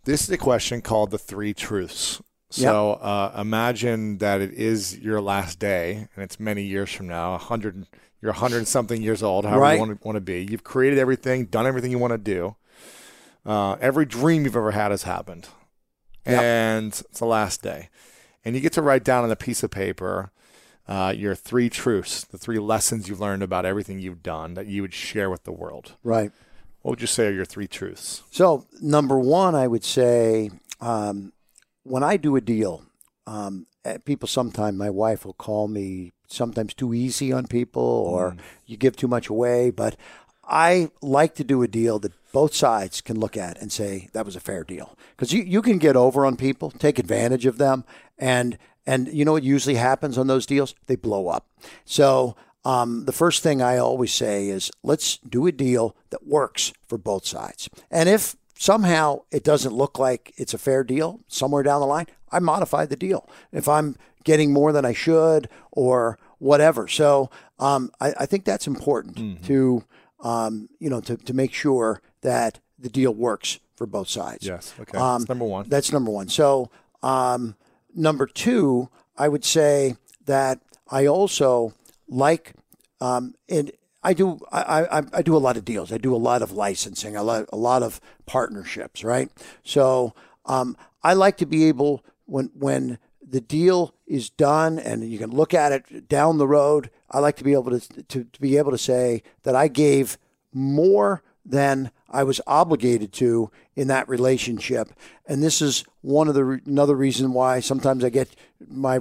S1: This is a question called the three truths. So uh, imagine that it is your last day, and it's many years from now. A hundred, you're hundred and something years old, however
S3: Right.
S1: you want to, want to be. You've created everything, done everything you want to do. Uh, every dream you've ever had has happened,
S3: Yep.
S1: and it's the last day, and you get to write down on a piece of paper uh, your three truths, the three lessons you've learned about everything you've done that you would share with the world.
S3: Right.
S1: What would you say are your three truths?
S3: So, number one, I would say um, when I do a deal, um, eh, people sometimes, my wife will call me sometimes too easy on people or you give too much away. But I like to do a deal that both sides can look at and say that was a fair deal because you, you can get over on people, take advantage of them, and and you know what usually happens on those deals? They blow up. So um, the first thing I always say is let's do a deal that works for both sides. And if somehow it doesn't look like it's a fair deal somewhere down the line, I modify the deal. If I'm getting more than I should or whatever. So um, I, I think that's important to um, you know to, to make sure that the deal works for both sides.
S1: Yes. Okay.
S3: Um,
S1: That's number one.
S3: That's number one. So, um, number two, I would say that I also like, um, and I do, I, I, I do a lot of deals. I do a lot of licensing, a lot, a lot of partnerships, right? So, um, I like to be able when when the deal is done and you can look at it down the road. I like to be able to to, to be able to say that I gave more than I was obligated to in that relationship. And this is one of the another reason why sometimes I get my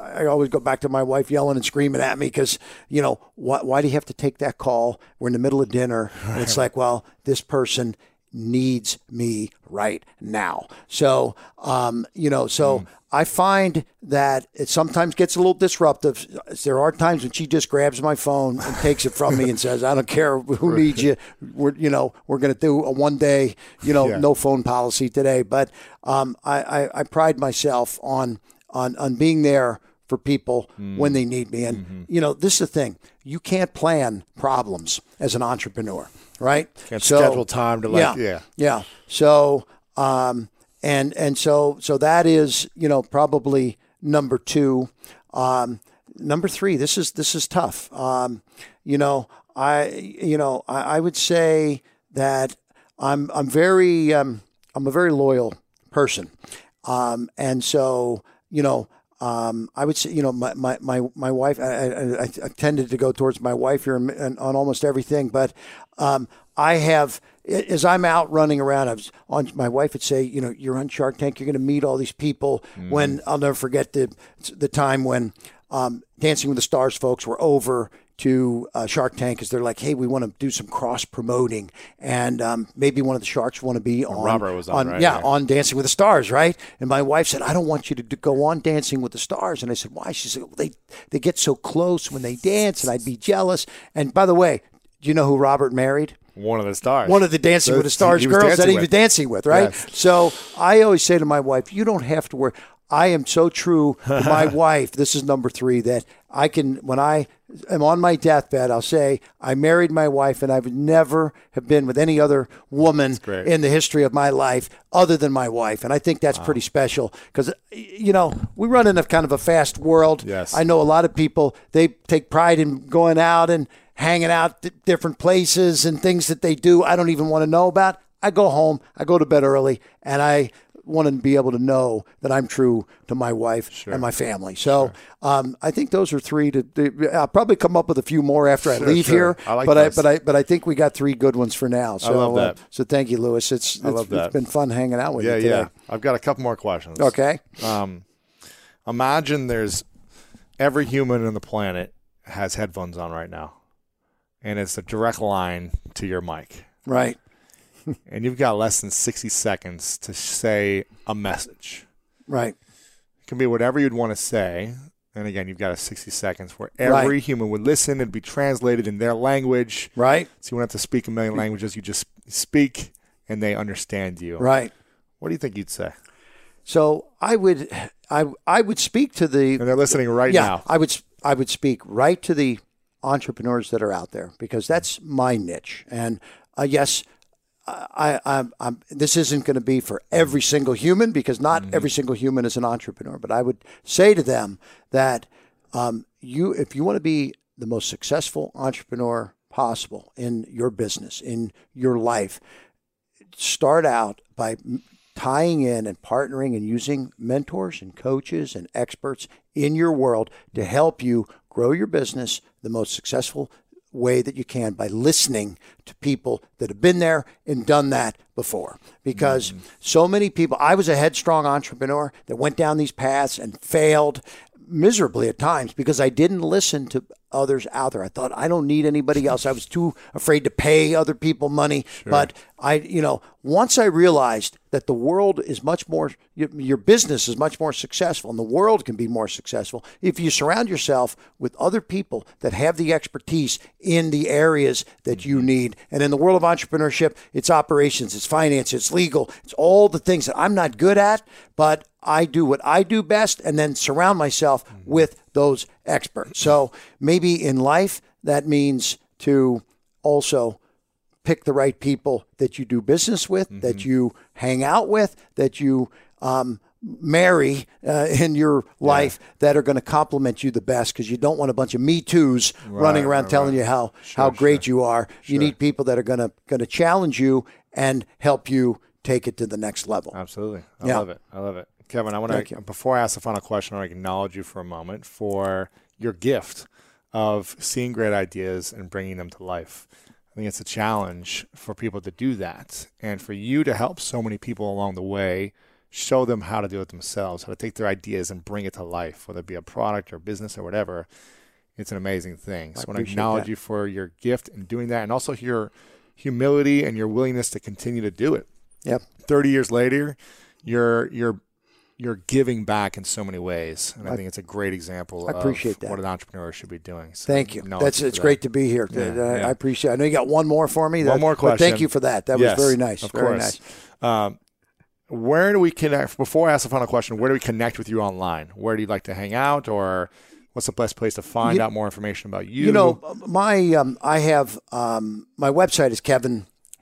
S3: I always go back to my wife yelling and screaming at me because you know why, why do you have to take that call? We're in the middle of dinner, and it's like, well, this person needs me right now. So, um, you know, so I find that it sometimes gets a little disruptive. There are times when she just grabs my phone and takes it from me and says, "I don't care who needs you. We're, you know, we're going to do a one day, you know,
S1: Yeah.
S3: no phone policy today." But um, I, I, I pride myself on on on being there for people when they need me. And you know, this is the thing: you can't plan problems as an entrepreneur, right?
S1: Can't schedule time to like- yeah.
S3: yeah. So, um, and and so so that is you know probably number two. Um, number three. This is this is tough. Um, you know, I you know I, I would say that I'm I'm very um, I'm a very loyal person, um, and so you know um, I would say, you know, my my my, my wife. I, I, I tended to go towards my wife here on, on almost everything, but um, I have as I'm out running around, I was on. My wife would say, "You know, you're on Shark Tank. You're going to meet all these people."
S1: Mm.
S3: When I'll never forget the the time when um, Dancing with the Stars folks were over to uh, Shark Tank because they're like, "Hey, we want to do some cross promoting, and um, maybe one of the sharks want to be on."
S1: Robert was on, right?
S3: yeah,
S1: Yeah.
S3: on Dancing with the Stars, right? And my wife said, "I don't want you to, to go on Dancing with the Stars." And I said, "Why?" She said, well, "They they get so close when they dance, and I'd be jealous." And by the way, do you know who Robert married?
S1: One of the stars.
S3: one of the Dancing with the Stars girls that he was dancing with, right?
S1: Yes.
S3: So I always say to my wife, you don't have to worry. I am so true to my wife. This is number three that I can, when I am on my deathbed, I'll say, I married my wife and I've never have been with any other woman in the history of my life other than my wife. And I think that's pretty special because, you know, we run in a kind of a fast world.
S1: Yes.
S3: I know a lot of people, they take pride in going out and hanging out at different places and things that they do I don't even want to know about. I go home, I go to bed early, and I want to be able to know that I'm true to my wife and my family. So um, I think those are three. To, to- I'll probably come up with a few more after I
S1: Sure,
S3: leave
S1: sure.
S3: here.
S1: I like
S3: but
S1: those.
S3: I but I but I think we got three good ones for now. So
S1: love
S3: uh,
S1: that.
S3: so thank you, Lewis. It's it's,
S1: love that.
S3: it's been fun hanging out with
S1: yeah,
S3: you today.
S1: yeah. I've got a couple more questions.
S3: Okay.
S1: Um, imagine there's every human on the planet has headphones on right now, and it's a direct line to your mic,
S3: Right.
S1: and you've got less than sixty seconds to say a message.
S3: Right.
S1: It can be whatever you'd want to say. And again, you've got a 60 seconds where every
S3: Right.
S1: human would listen. It'd be translated in their language.
S3: Right.
S1: So you won't have to speak a million languages. You just speak and they understand you.
S3: Right.
S1: What do you think you'd say?
S3: So I would I I would speak to the
S1: And they're listening right
S3: yeah,
S1: now.
S3: I would I would speak right to the entrepreneurs that are out there because that's my niche. And uh, yes, I, I, I'm, I'm, this isn't going to be for every single human because not every single human is an entrepreneur. But I would say to them that um, you, if you want to be the most successful entrepreneur possible in your business, in your life, start out by tying in and partnering and using mentors and coaches and experts in your world to help you grow your business the most successful way that you can by listening to people that have been there and done that before. Because mm-hmm. so many people I was a headstrong entrepreneur that went down these paths and failed miserably at times because I didn't listen to others out there. I thought I don't need anybody else. I was too afraid to pay other people money. But I, you know, once I realized that the world is much more, your, your business is much more successful and the world can be more successful if you surround yourself with other people that have the expertise in the areas that you mm-hmm. need. And in the world of entrepreneurship, it's operations, it's finance, it's legal, it's all the things that I'm not good at, but I do what I do best and then surround myself mm-hmm. with those experts. So maybe in life, that means to also pick the right people that you do business with, that you hang out with, that you um, marry uh, in your life that are going to compliment you the best because you don't want a bunch of me too's running around telling you how how great you are. You need people that are going to going to challenge you and help you take it to the next level.
S1: Absolutely. I
S3: Yeah.
S1: love it. I love it. Kevin, I want to, before I ask the final question, I want to acknowledge you for a moment for your gift of seeing great ideas and bringing them to life. I think it's a challenge for people to do that and for you to help so many people along the way show them how to do it themselves, how to take their ideas and bring it to life, whether it be a product or business or whatever. It's an amazing thing. So I, want to acknowledge
S3: that.
S1: you for your gift in doing that and also your humility and your willingness to continue to do it.
S3: Yep.
S1: 30 years later, you're you're you're giving back in so many ways, and I, think it's a great example.
S3: I appreciate
S1: of
S3: that.
S1: what an entrepreneur should be doing. So
S3: Thank you. That's it's
S1: for
S3: great to be here.
S1: Yeah,
S3: I,
S1: yeah.
S3: I appreciate. It. I know you got one more for me.
S1: One
S3: That-
S1: more
S3: but
S1: question.
S3: thank you for that. That
S1: Yes,
S3: was very nice.
S1: Of
S3: very
S1: course.
S3: nice.
S1: Um, where do we connect? Before I ask the final question, where do we connect with you online? Where do you like to hang out, or what's the best place to find
S3: You-
S1: out more information about you?
S3: You know, my um, I have um, my website is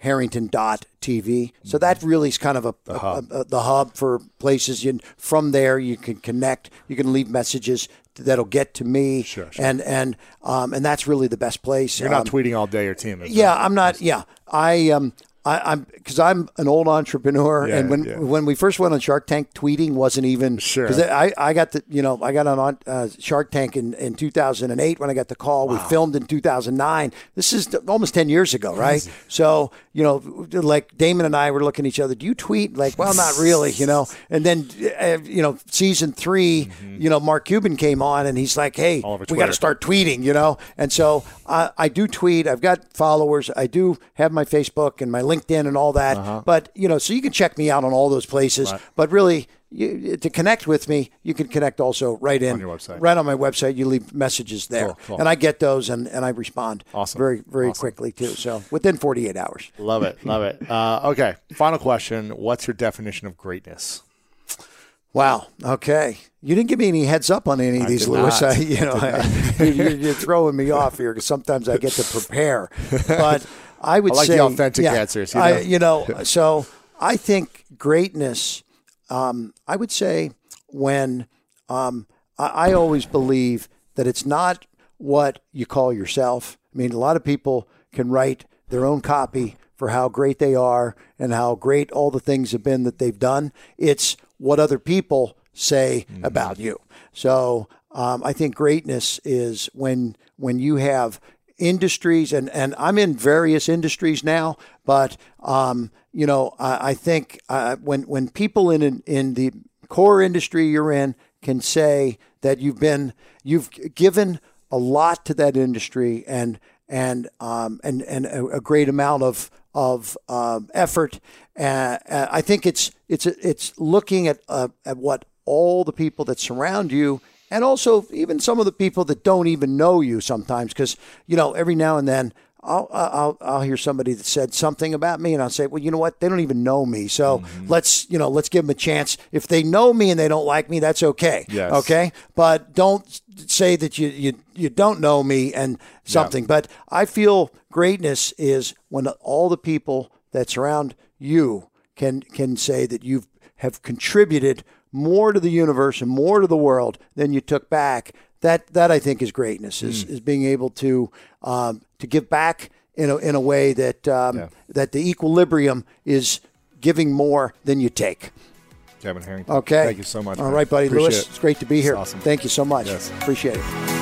S3: kevinharrington.tv. So that really is kind of a the
S1: hub.
S3: A, a- the hub for places. You, from there, you can connect. You can leave messages that'll get to me.
S1: Sure, sure.
S3: And and um, and that's really the best place.
S1: you're not
S3: Um,
S1: tweeting all day. Your team is.
S3: Yeah? I'm not. Yeah, I um, I, am because I'm an old entrepreneur,
S1: Yeah,
S3: and when
S1: yeah.
S3: when we first went on Shark Tank, tweeting wasn't even
S1: Sure.
S3: Because I, I got the you know I got on uh, Shark Tank in, in 2008 when I got the call. We filmed in 2009. This is almost 10 years ago, right? So you know, like Daymond and I were looking at each other. Do you tweet? Like, well, not really, you know. And then uh, you know, season 3 you know, Mark Cuban came on, and he's like, hey, we got to start tweeting, you know. And so I, I do tweet. I've got followers. I do have my Facebook and my LinkedIn and all that.
S1: Uh-huh.
S3: But you know, so you can check me out on all those places. But really, you, to connect with me, you can connect also right in
S1: On your website.
S3: right on my website. You leave messages there,
S1: Cool, cool.
S3: and I get those and, and I respond
S1: Awesome.
S3: very very
S1: Awesome.
S3: quickly too. So within 48 hours.
S1: Love it. Love it. Uh, okay. Final question. What's your definition of greatness?
S3: Wow. Okay. You didn't give me any heads up on any of these, Lewis. I, you know, I, you're, you're throwing me off here because sometimes I get to prepare. But I would
S1: I like the
S3: say
S1: authentic
S3: yeah,
S1: answers, you
S3: I,
S1: know?
S3: you know, so I think greatness. Um, I would say when um, I, I always believe that it's not what you call yourself. I mean, a lot of people can write their own copy for how great they are and how great all the things have been that they've done. It's what other people say about you. So um, I think greatness is when when you have industries and, and I'm in various industries now, but um, you know I, I think uh, when when people in in the core industry you're in can say that you've been you've given a lot to that industry and and um, and and a, great amount of of um, effort. Uh, uh, I think it's it's it's looking at uh, at what all the people that surround you. And also, even some of the people that don't even know you sometimes, because you know, every now and then I'll, I'll I'll hear somebody that said something about me, and I'll say, well, you know what? They don't even know me, so mm-hmm. let's you know let's give them a chance. If they know me and they don't like me, that's okay.
S1: Yes.
S3: Okay, but don't say that you you you don't know me and something. But I feel greatness is when all the people that surround you can can say that you have contributed more to the universe and more to the world than you took back. That that I think is greatness is, is being able to um, to give back in a in a way that um, that the equilibrium is giving more than you take.
S1: Kevin Harrington.
S3: Okay.
S1: Thank you so much.
S3: All
S1: man.
S3: right, buddy.
S1: Appreciate
S3: Lewis,
S1: it.
S3: it's great to be here.
S1: awesome.
S3: Thank you so much.
S1: Yes.
S3: Appreciate it.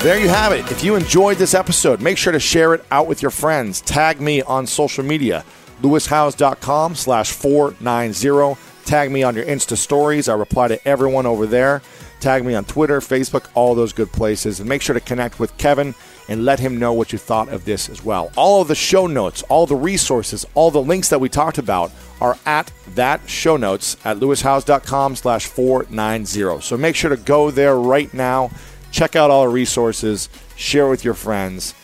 S1: There you have it. If you enjoyed this episode, make sure to share it out with your friends. Tag me on social media, lewishowes.com slash 490. Tag me on your Insta stories. I reply to everyone over there. Tag me on Twitter, Facebook, all those good places. And make sure to connect with Kevin and let him know what you thought of this as well. All of the show notes, all the resources, all the links that we talked about are at that show notes at lewishowes.com slash 490. So make sure to go there right now. Check out all the resources, share with your friends,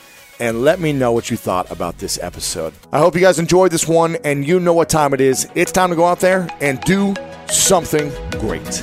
S1: and let me know what you thought about this episode. I hope you guys enjoyed this one, and you know what time it is. It's time to go out there and do something great.